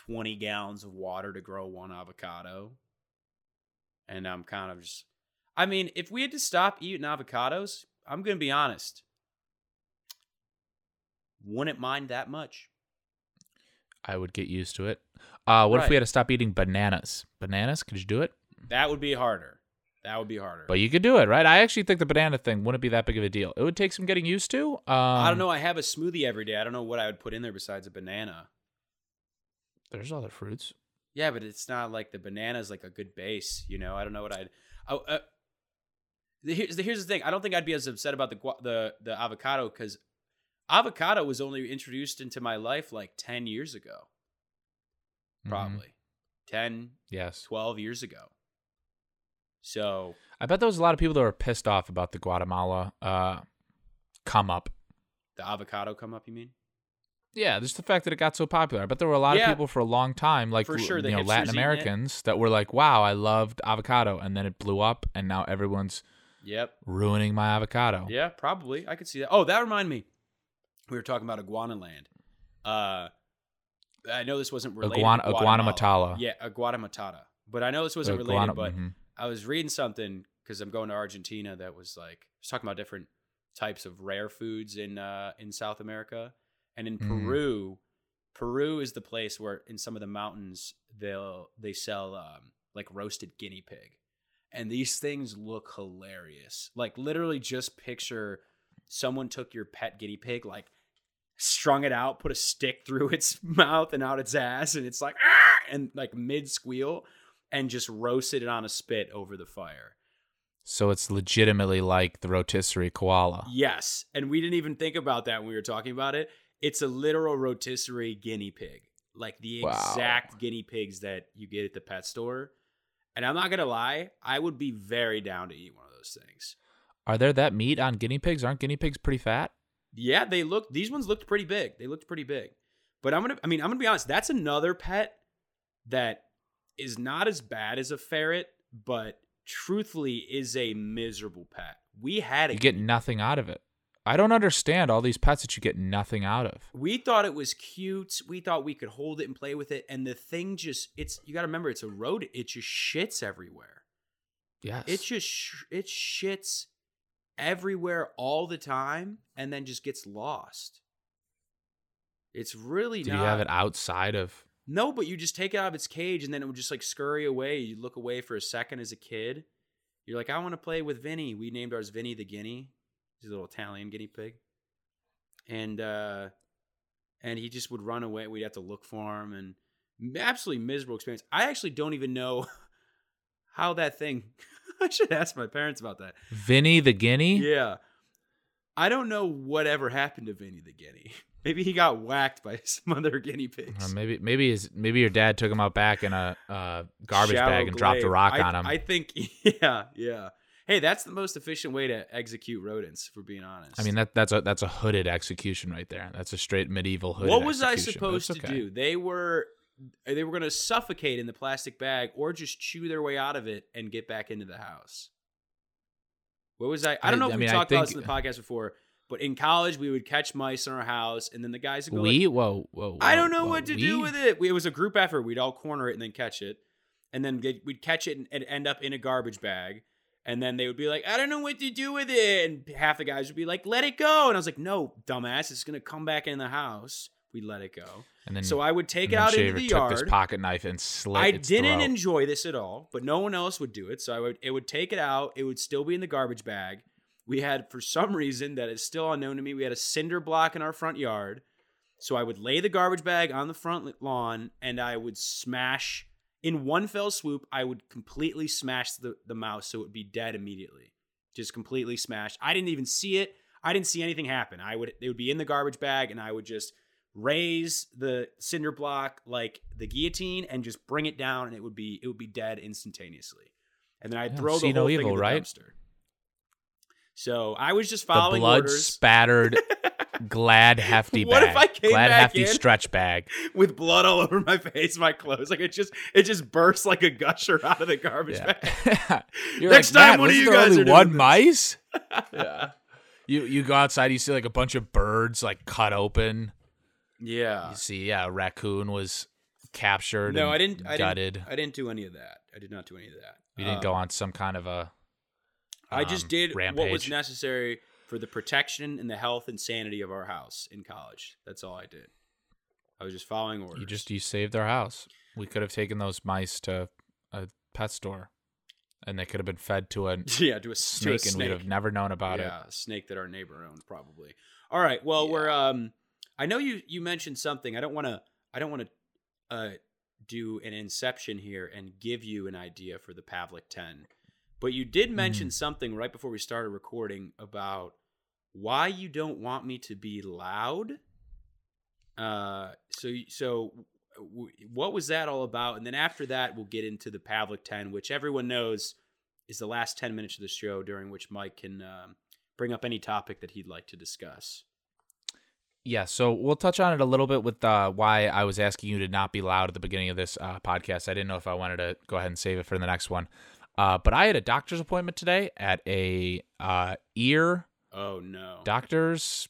20 gallons of water to grow one avocado. And I'm kind of just. I mean, if we had to stop eating avocados, I'm gonna be honest. Wouldn't mind that much. I would get used to it. Uh, what if we had to stop eating bananas? Bananas? Could you do it? That would be harder. That would be harder. But you could do it, right? I actually think the banana thing wouldn't be that big of a deal. It would take some getting used to. Um, I don't know. I have a smoothie every day. I don't know what I would put in there besides a banana. There's other fruits. Yeah, but it's not like the banana is like a good base. You know, I don't know what I'd. Oh, uh, here's the here's the thing. I don't think I'd be as upset about the the the avocado because avocado was only introduced into my life like ten years ago, Mhm. probably 10, Yes. 12 years ago. So I bet there was a lot of people that were pissed off about the Guatemala uh, come up. the avocado come up. You mean? Yeah, just the fact that it got so popular. I bet there were a lot Yeah. of people for a long time, like For sure, the you know, Latin. Americans that were like, "Wow, I loved avocado," and then it blew up, and now everyone's Yep. ruining my avocado. Yeah, probably. I could see that. Oh, that reminded me. We were talking about Iguana Land. Uh, I know this wasn't related. Iguana- Guatemala. Iguanamatala. Yeah, Iguana Matata. But I know this wasn't related. But mhm. I was reading something because I'm going to Argentina that was like was talking about different types of rare foods in uh, in South America, and in Mm. Peru, Peru is the place where in some of the mountains they'll they sell um, like roasted guinea pig, and these things look hilarious. Like literally, just picture someone took your pet guinea pig, like strung it out, put a stick through its mouth and out its ass, and it's like "Ah!" and like mid squeal, and just roasted it on a spit over the fire. So it's legitimately like the rotisserie koala. Yes, and we didn't even think about that when we were talking about it. It's a literal rotisserie guinea pig, like the Wow. exact guinea pigs that you get at the pet store. And I'm not gonna lie, I would be very down to eat one of those things. Are there that meat on guinea pigs? Aren't guinea pigs pretty fat? Yeah, they look. These ones looked pretty big. They looked pretty big. But I'm gonna. I mean, I'm gonna be honest. That's another pet that is not as bad as a ferret, but truthfully is a miserable pet. We had it. You get nothing out of it. I don't understand all these pets that you get nothing out of. We thought it was cute. We thought we could hold it and play with it, and the thing just it's you got to remember it's a road. It just shits everywhere. Yes. It just sh- it shits everywhere all the time, and then just gets lost. It's really Did not. you have it outside of No, but you just take it out of its cage, and then it would just like scurry away. You look away for a second as a kid. You're like, I want to play with Vinny. We named ours Vinny the Guinea. He's a little Italian guinea pig, and uh, and he just would run away. We'd have to look for him, and absolutely miserable experience. I actually don't even know how that thing. I should ask my parents about that. Vinny the guinea? Yeah, I don't know whatever happened to Vinny the Guinea. Maybe he got whacked by some other guinea pigs. Uh, maybe maybe his maybe your dad took him out back in a uh, garbage Shallow bag and dropped a rock I, on him. I think, yeah, yeah. Hey, that's the most efficient way to execute rodents, for being honest. I mean that that's a that's a hooded execution right there. That's a straight medieval hooded. Execution. What was I supposed it's to do? They were they were going to suffocate in the plastic bag, or just chew their way out of it and get back into the house. What was I? I don't I- know if I we mean, talked about this in the podcast before, but in college we would catch mice in our house, and then the guys would go, like, We whoa whoa. I don't know whoa, what to we? do with it. We, it was a group effort. We'd all corner it and then catch it, and then we'd catch it and, and end up in a garbage bag. And then they would be like, "I don't know what to do with it," and half the guys would be like, "Let it go," and I was like, "No, dumbass, it's gonna come back in the house." We let it go. And then so I would take it out Shaver into the took yard. this pocket knife and slit I didn't throat. enjoy this at all, but no one else would do it. So I would it would take it out. It would still be in the garbage bag. We had for some reason that is still unknown to me. We had a cinder block in our front yard. So I would lay the garbage bag on the front lawn and I would smash in one fell swoop. I would completely smash the, the mouse so it would be dead immediately. Just completely smashed. I didn't even see it. I didn't see anything happen. I would it would be in the garbage bag and I would just raise the cinder block like the guillotine and just bring it down and it would be it would be dead instantaneously. And then I'd Yeah, throw the no whole thing evil, in the right? dumpster. So I was just the following blood orders spattered glad hefty What bag. if I came glad back hefty in? stretch bag. with blood all over my face, my clothes. Like it just it just bursts like a gusher out of the garbage Yeah. bag. Next like, time, "Man, one of you guys are doing one this." mice. yeah. You you go outside, you see like a bunch of birds like cut open. Yeah. You see, yeah, a raccoon was captured. No, and I didn't I gutted. didn't I didn't do any of that. I did not do any of that. you didn't Um, go on some kind of a. I just um, did what was necessary for the protection and the health and sanity of our house in college. That's all I did. I was just following orders. You just you saved our house. We could have taken those mice to a pet store, and they could have been fed to a yeah, to a s- to a snake, and we'd have never known about it. yeah, a snake that our neighbor owned probably. All right. Well, we're um I know you you mentioned something. I don't want to I don't want to uh do an inception here and give you an idea for the Pavlik 10. But you did mention something right before we started recording about why you don't want me to be loud. Uh so so w- what was that all about? And then after that we'll get into the Pavlik 10, which everyone knows is the last 10 minutes of the show during which Mike can um, bring up any topic that he'd like to discuss. Yeah, so we'll touch on it a little bit with uh, why I was asking you to not be loud at the beginning of this uh, podcast. I didn't know if I wanted to go ahead and save it for the next one. Uh, but I had a doctor's appointment today at a uh, ear Oh no. doctor's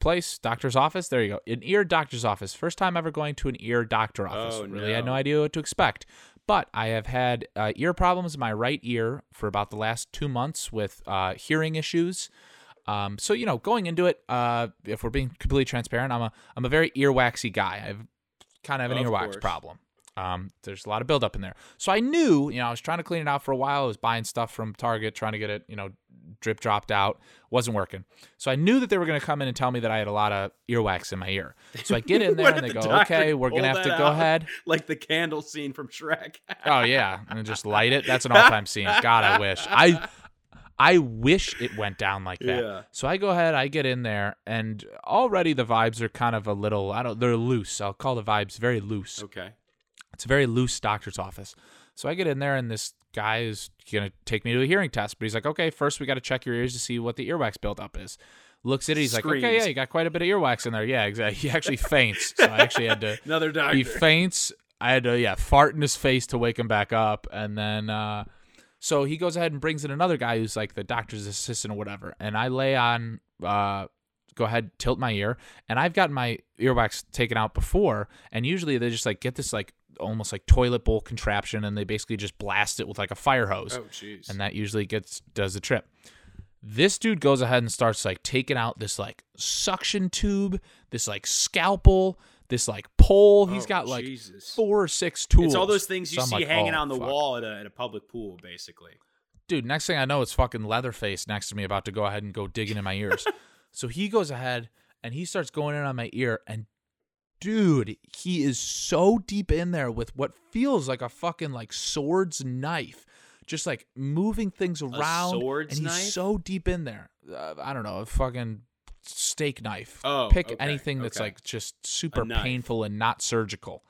place, doctor's office. There you go. An ear doctor's office. First time ever going to an ear doctor office. Oh, really had no. no idea what to expect. But I have had uh, ear problems in my right ear for about the last two months with uh, hearing issues. Um, so you know, going into it, uh, if we're being completely transparent, I'm a I'm a very earwaxy guy. I've kind of have an Of earwax course. problem. Um, there's a lot of buildup in there. So I knew, you know, I was trying to clean it out for a while. I was buying stuff from Target, trying to get it, you know, drip dropped out. Wasn't working. So I knew that they were going to come in and tell me that I had a lot of earwax in my ear. So I get in there and they the go, okay, we're going to have to go ahead. like the candle scene from Shrek. Oh yeah, and just light it. That's an all-time scene. God, I wish. I I wish it went down like that. Yeah. So I go ahead, I get in there, and already the vibes are kind of a little. I don't. They're loose. I'll call the vibes very loose. okay. It's a very loose doctor's office. So I get in there, and this guy is gonna take me to a hearing test. But he's like, okay, first we got to check your ears to see what the earwax buildup is. Looks at it, he's like, okay, yeah, you got quite a bit of earwax in there. Yeah, exactly. He actually faints. So I actually had to Another doctor. he faints. I had to yeah fart in his face to wake him back up, and then uh, so he goes ahead and brings in another guy who's like the doctor's assistant or whatever, and I lay on uh, go ahead tilt my ear, and I've gotten my earwax taken out before, and usually they just like get this like almost like toilet bowl contraption, and they basically just blast it with like a fire hose oh jeez. and that usually gets does the trip. This dude goes ahead and starts like taking out this like suction tube, this like scalpel, this like pole. He's Oh, got like Jesus. four or six tools. It's all those things you So see like, hanging oh, on the fuck. wall at a, at a public pool, basically. Dude, next thing I know, it's fucking Leatherface next to me about to go ahead and go digging in my ears. so he goes ahead and he starts going in on my ear and dude, he is so deep in there with what feels like a fucking like sword's knife. Just like moving things around, sword's and he's knife? so deep in there. Uh, I don't know, a fucking steak knife. Oh, pick okay, anything that's okay. like just super painful and not surgical.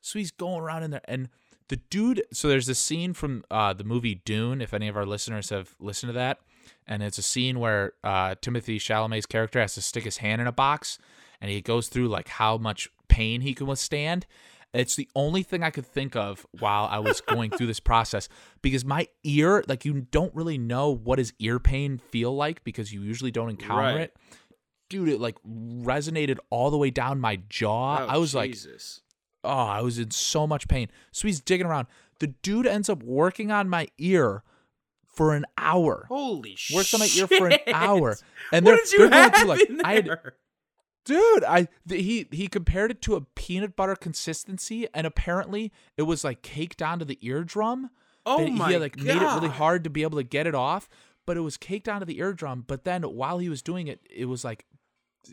So he's going around in there, and the dude. So there's this scene from uh, the movie Dune. If any of our listeners have listened to that, and it's a scene where uh, Timothée Chalamet's character has to stick his hand in a box, and he goes through like how much pain he can withstand. It's the only thing I could think of while I was going through this process because my ear, like you don't really know what does ear pain feel like because you usually don't encounter Right. it. Dude, it like resonated all the way down my jaw. Oh, I was like, oh, I was in so much pain. So he's digging around. The dude ends up working on my ear for an hour. holy shit. Works on my ear for an hour. And what they're, they're going through like I had dude i th- he he compared it to a peanut butter consistency and apparently it was like caked onto the eardrum Oh and my he like made it really hard to be able to get it off but it was caked onto the eardrum but then while he was doing it it was like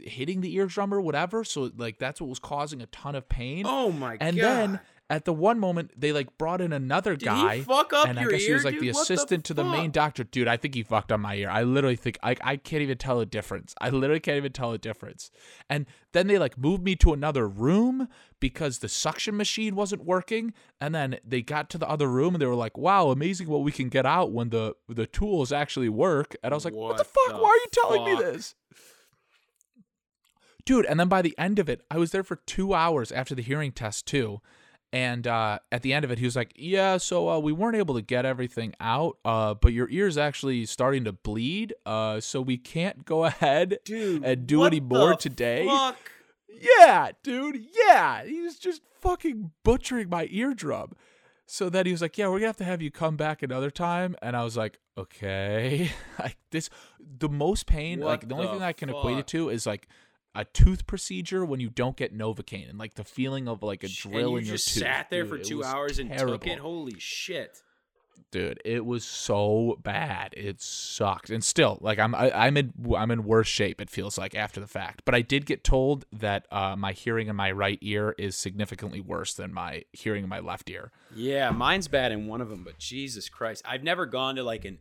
hitting the eardrum or whatever so like that's what was causing a ton of pain Oh my and god. And then at the one moment they like brought in another Did guy he fuck up and I guess he was like the dude? The assistant to the main doctor. Dude, I think he fucked on my ear. I literally think I I can't even tell a difference. I literally can't even tell a difference. And then they like moved me to another room because the suction machine wasn't working. And then they got to the other room and they were like, "Wow, amazing what we can get out when the the tools actually work." And I was like, "What, the fuck? the Why are you telling me this?" Dude, and then by the end of it, I was there for two hours after the hearing test too. And uh, at the end of it, he was like, "Yeah, so uh, we weren't able to get everything out, uh, but your ear's actually starting to bleed, uh, so we can't go ahead Dude, and do any more the today." fuck? Yeah, dude. Yeah, he was just fucking butchering my eardrum. So then he was like, "Yeah, we're gonna have to have you come back another time," and I was like, "Okay." like this, the most pain, What like the only the thing I can equate it to is like a tooth procedure when you don't get novocaine and like the feeling of like a drill and you in your just sat there Dude, for two hours and terrible. took it. Holy shit! dude. It was so bad. It sucked, and still, like I'm, I, I'm in, I'm in worse shape. It feels like after the fact. But I did get told that uh, my hearing in my right ear is significantly worse than my hearing in my left ear. Yeah, mine's bad in one of them, but Jesus Christ, I've never gone to like an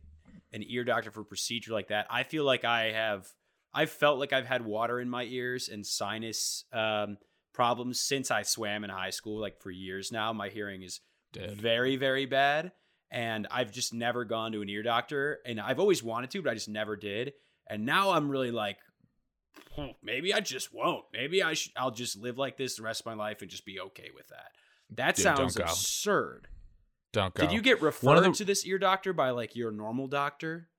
an ear doctor for a procedure like that. I feel like I have. I felt like I've had water in my ears and sinus um, problems since I swam in high school. Like for years now, my hearing is Dude. very, very bad, and I've just never gone to an ear doctor. And I've always wanted to, but I just never did. And now I'm really like, "Hmm, maybe I just won't. Maybe I should. I'll just live like this the rest of my life and just be okay with that. That Dude, sounds absurd. Don't go. Did you get referred the- to this ear doctor by like your normal doctor?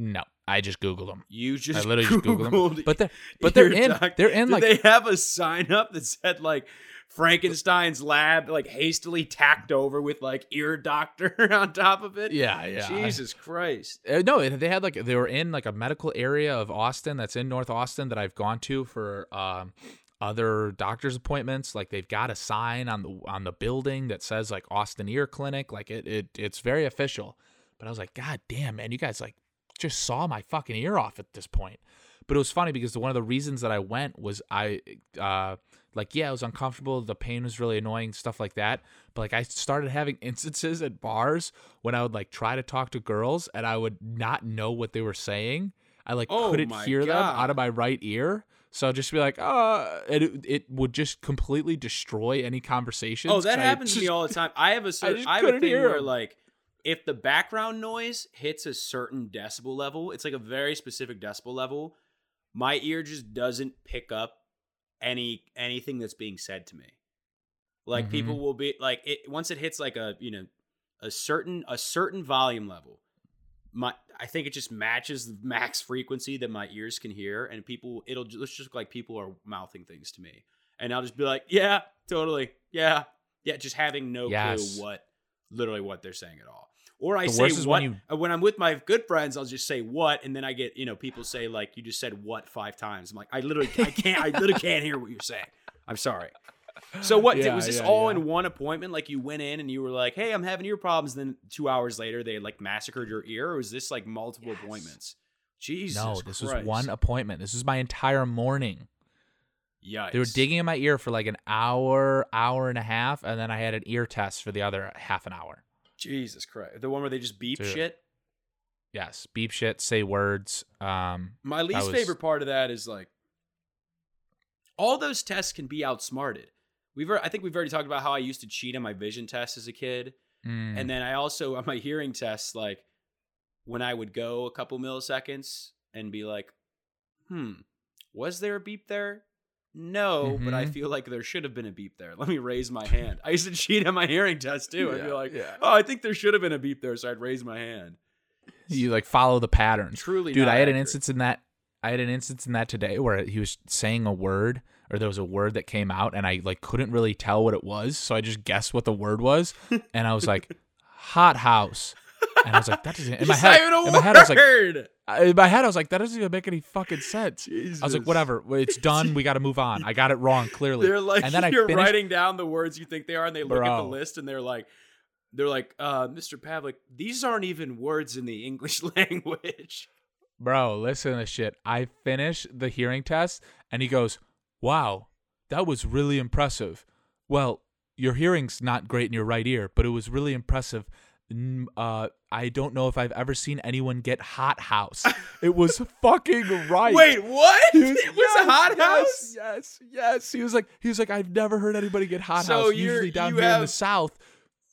No, I just googled them. You just I literally just googled them. But they're but they're in doc- they're in like they have a sign up that said like Frankenstein's lab, like hastily tacked over with like ear doctor on top of it? yeah yeah. Jesus Christ. Uh, no, they had like they were in like a medical area of Austin that's in North Austin that I've gone to for um other doctor's appointments. Like they've got a sign on the on the building that says like Austin Ear Clinic. Like it, it it's very official. But I was like, God damn, man, you guys like just saw my fucking ear off at this point. But it was funny because one of the reasons that I went was I uh like yeah, it was uncomfortable, the pain was really annoying, stuff like that. But like I started having instances at bars when I would like try to talk to girls and I would not know what they were saying. I like Oh couldn't hear them out of my right ear. So I'd just be like, uh, it, it would just completely destroy any conversation. Oh, that happens to me all the time. I have a certain, just I, have a thing where like if the background noise hits a certain decibel level, it's like a very specific decibel level. My ear just doesn't pick up any anything that's being said to me. Like Mhm. people will be like it once it hits like a you know a certain a certain volume level. My I think it just matches the max frequency that my ears can hear, and people it'll just look like people are mouthing things to me, and I'll just be like, yeah, totally, yeah, yeah, just having no Yes. clue what literally what they're saying at all. Or I The say worst is what when you- uh, when I'm with my good friends, I'll just say what, and then I get you know people say like you just said what five times. I'm like I literally I can't I literally can't hear what you're saying. I'm sorry. So what did- Yeah, was this yeah, all yeah. in one appointment? Like you went in and you were like, "Hey, I'm having ear problems." Then two hours later, they like massacred your ear, or was this like multiple Yes. appointments? Jesus, No, this was one appointment. This was my entire morning. Yikes! They were digging in my ear for like an hour, hour and a half, and then I had an ear test for the other half an hour. Jesus Christ, the one where they just beep Dude. shit. Yes, beep shit, say words. Um, My least was- favorite part of that is like all those tests can be outsmarted. We've I think we've already talked about how I used to cheat on my vision test as a kid. mm, And then I also on my hearing tests, like when I would go a couple milliseconds and be like, hmm, was there a beep there? No, but I Mhm. feel like there should have been a beep there. Let me raise my hand. I used to cheat on my hearing test too. I'd be like, yeah. oh, I think there should have been a beep there, so I'd raise my hand. you like follow the patterns. Truly, Dude, I had an instance in that. I had an instance in that today where he was saying a word, or there was a word that came out, and I like couldn't really tell what it was, so I just guessed what the word was, and I was like, "hot house," and I was like, "That doesn't." In my head, in my head, I was like, in my head, I was like, "That doesn't even make any fucking sense." I was like, "Whatever, it's done. We got to move on. I got it wrong clearly." They're like and then I you're finished- writing down the words you think they are, and they look at the list and they're like, they're like, uh, Mr. Pavlik, these aren't even words in the English language. Bro, listen to this shit. I finish the hearing test and he goes, Wow, that was really impressive. Well, your hearing's not great in your right ear, but it was really impressive. Uh, I don't know if I've ever seen anyone get hot house. It was fucking right. Wait, what? Was- it was yes, a hot yes, house. Yes, yes. He was like, he was like, I've never heard anybody get hot So house. Usually down here in the south,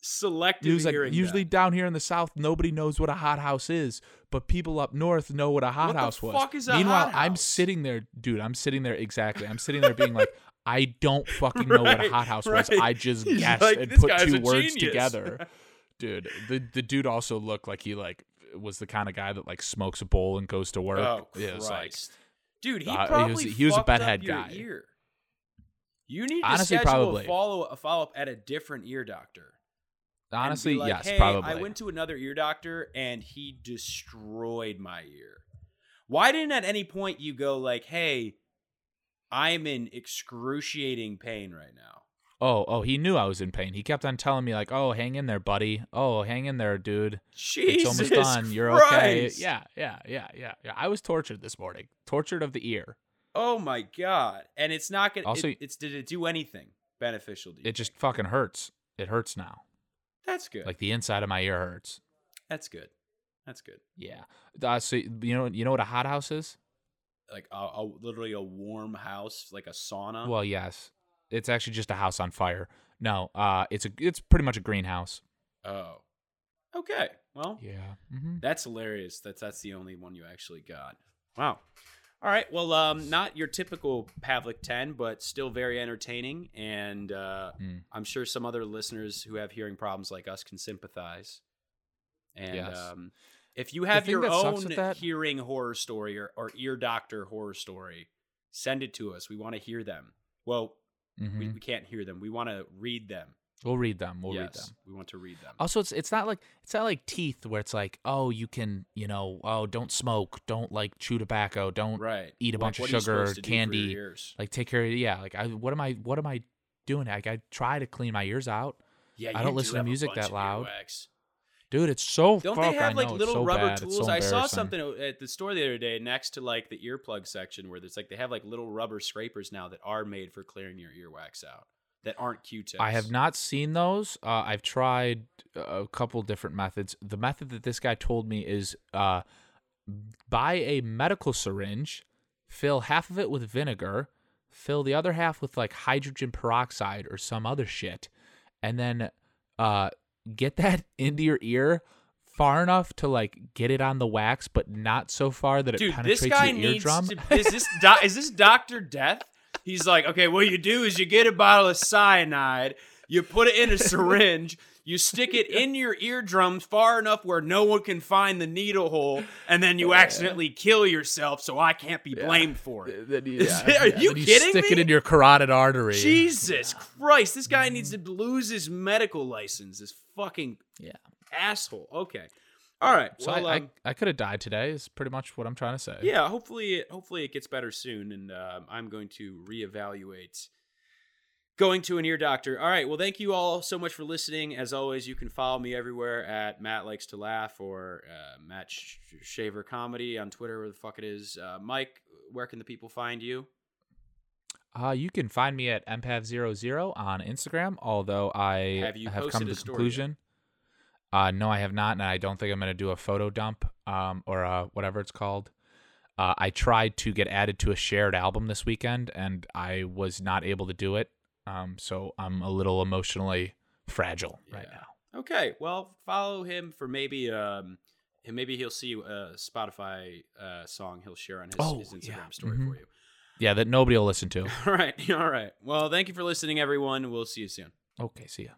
Selective he was like, usually then. down here in the south, nobody knows what a hot house is, but people up north know what a hot What the house was. Meanwhile, I'm house? sitting there, dude. I'm sitting there exactly. I'm sitting there being like, I don't fucking know what a Right, hot house was. I just He's guessed like, and put two words genius." together, dude. The the dude also looked like he like was the kind of guy that like smokes a bowl and goes to work. Oh It was like, Christ, dude, he Uh, he was- probably he was a bedhead guy. Ear. You need to Honestly, schedule probably. a follow a follow up at a different ear doctor. honestly, like, yes, hey, probably. I went to another ear doctor and he destroyed my ear. Why didn't at any point you go like, "Hey, I'm in excruciating pain right now." Oh, oh, he knew I was in pain. He kept on telling me like, "Oh, hang in there, buddy. Oh, hang in there, dude. Jesus it's almost done. You're okay." Yeah, yeah, yeah, yeah, yeah. I was tortured this morning. Tortured of the ear. Oh my god! And it's not gonna. Also- it- it's did it do anything beneficial to you? It just fucking hurts. It hurts now. that's good. Like the inside of my ear hurts. that's good. That's good. Yeah. Uh, so you know you know what a hot house is? Like a, a literally a warm house, like a sauna. Well, yes. It's actually just a house on fire. No, uh, it's a it's pretty much a greenhouse. oh, okay. Well, Yeah. Mm-hmm. That's hilarious. That's that's the only one you actually got. Wow. All right. Well, um, not your typical Pavlik ten, but still very entertaining, and uh, Mm. I'm sure some other listeners who have hearing problems like us can sympathize. And Yes. um, if you have your own that- hearing horror story or, or ear doctor horror story, send it to us. We want to hear them. Well, Mm-hmm. we, we can't hear them. We want to read them We'll read them. We'll yes, read them. we want to read them. Also, it's it's not like it's not like teeth where it's like, oh, you can, you know, oh, don't smoke, don't like chew tobacco, don't right. eat a Like, bunch of what are you sugar, supposed to do for your candy. like take care of yeah. Like I, what am I, what am I doing? Like I try to clean my ears out, Yeah, I don't do listen to music that loud. earwax. Dude. It's so Don't fuck, they have like know, little so rubber bad, tools? so I saw something at the store the other day next to like the earplug section where there's like they have like little rubber scrapers now that are made for clearing your earwax out that aren't Q-tips. I have not seen those. Uh, I've tried a couple different methods. The method that this guy told me is uh, buy a medical syringe, fill half of it with vinegar, fill the other half with like hydrogen peroxide or some other shit, and then uh, get that into your ear far enough to like get it on the wax, but not so far that it Dude, penetrates this guy your needs eardrum. to. Is this doc, is this Doctor Death? He's like, okay, what you do is you get a bottle of cyanide, you put it in a syringe, you stick it in your eardrum far enough where no one can find the needle hole, and then you accidentally kill yourself, so I can't be blamed for it. Then you- yeah, are you then kidding Stick it in your carotid artery. Jesus Christ, this guy needs to lose his medical license. This fucking Yeah. asshole. Okay, all right. So well, I, um, I, I could have died today. Is pretty much what I'm trying to say. yeah, hopefully, it, hopefully it gets better soon, and um, I'm going to reevaluate going to an ear doctor. All right. Well, thank you all so much for listening. As always, you can follow me everywhere at Matt likes to laugh or uh, Matt Sh- Shaver Comedy on Twitter, where the fuck it is. Uh, Mike, where can the people find you? Uh, you can find me at mpav00 on Instagram. Although I Have you come to the conclusion. Uh, no, I have not, and I don't think I'm going to do a photo dump, um, or uh, whatever it's called. Uh, I tried to get added to a shared album this weekend, and I was not able to do it. Um, so I'm a little emotionally fragile right now. Okay, well, follow him for maybe um and maybe he'll see a Spotify uh song he'll share on his, Oh, his Instagram yeah. story Mhm. for you. Yeah, that nobody will listen to. All right, all right. Well, thank you for listening, everyone. We'll see you soon. Okay, see ya.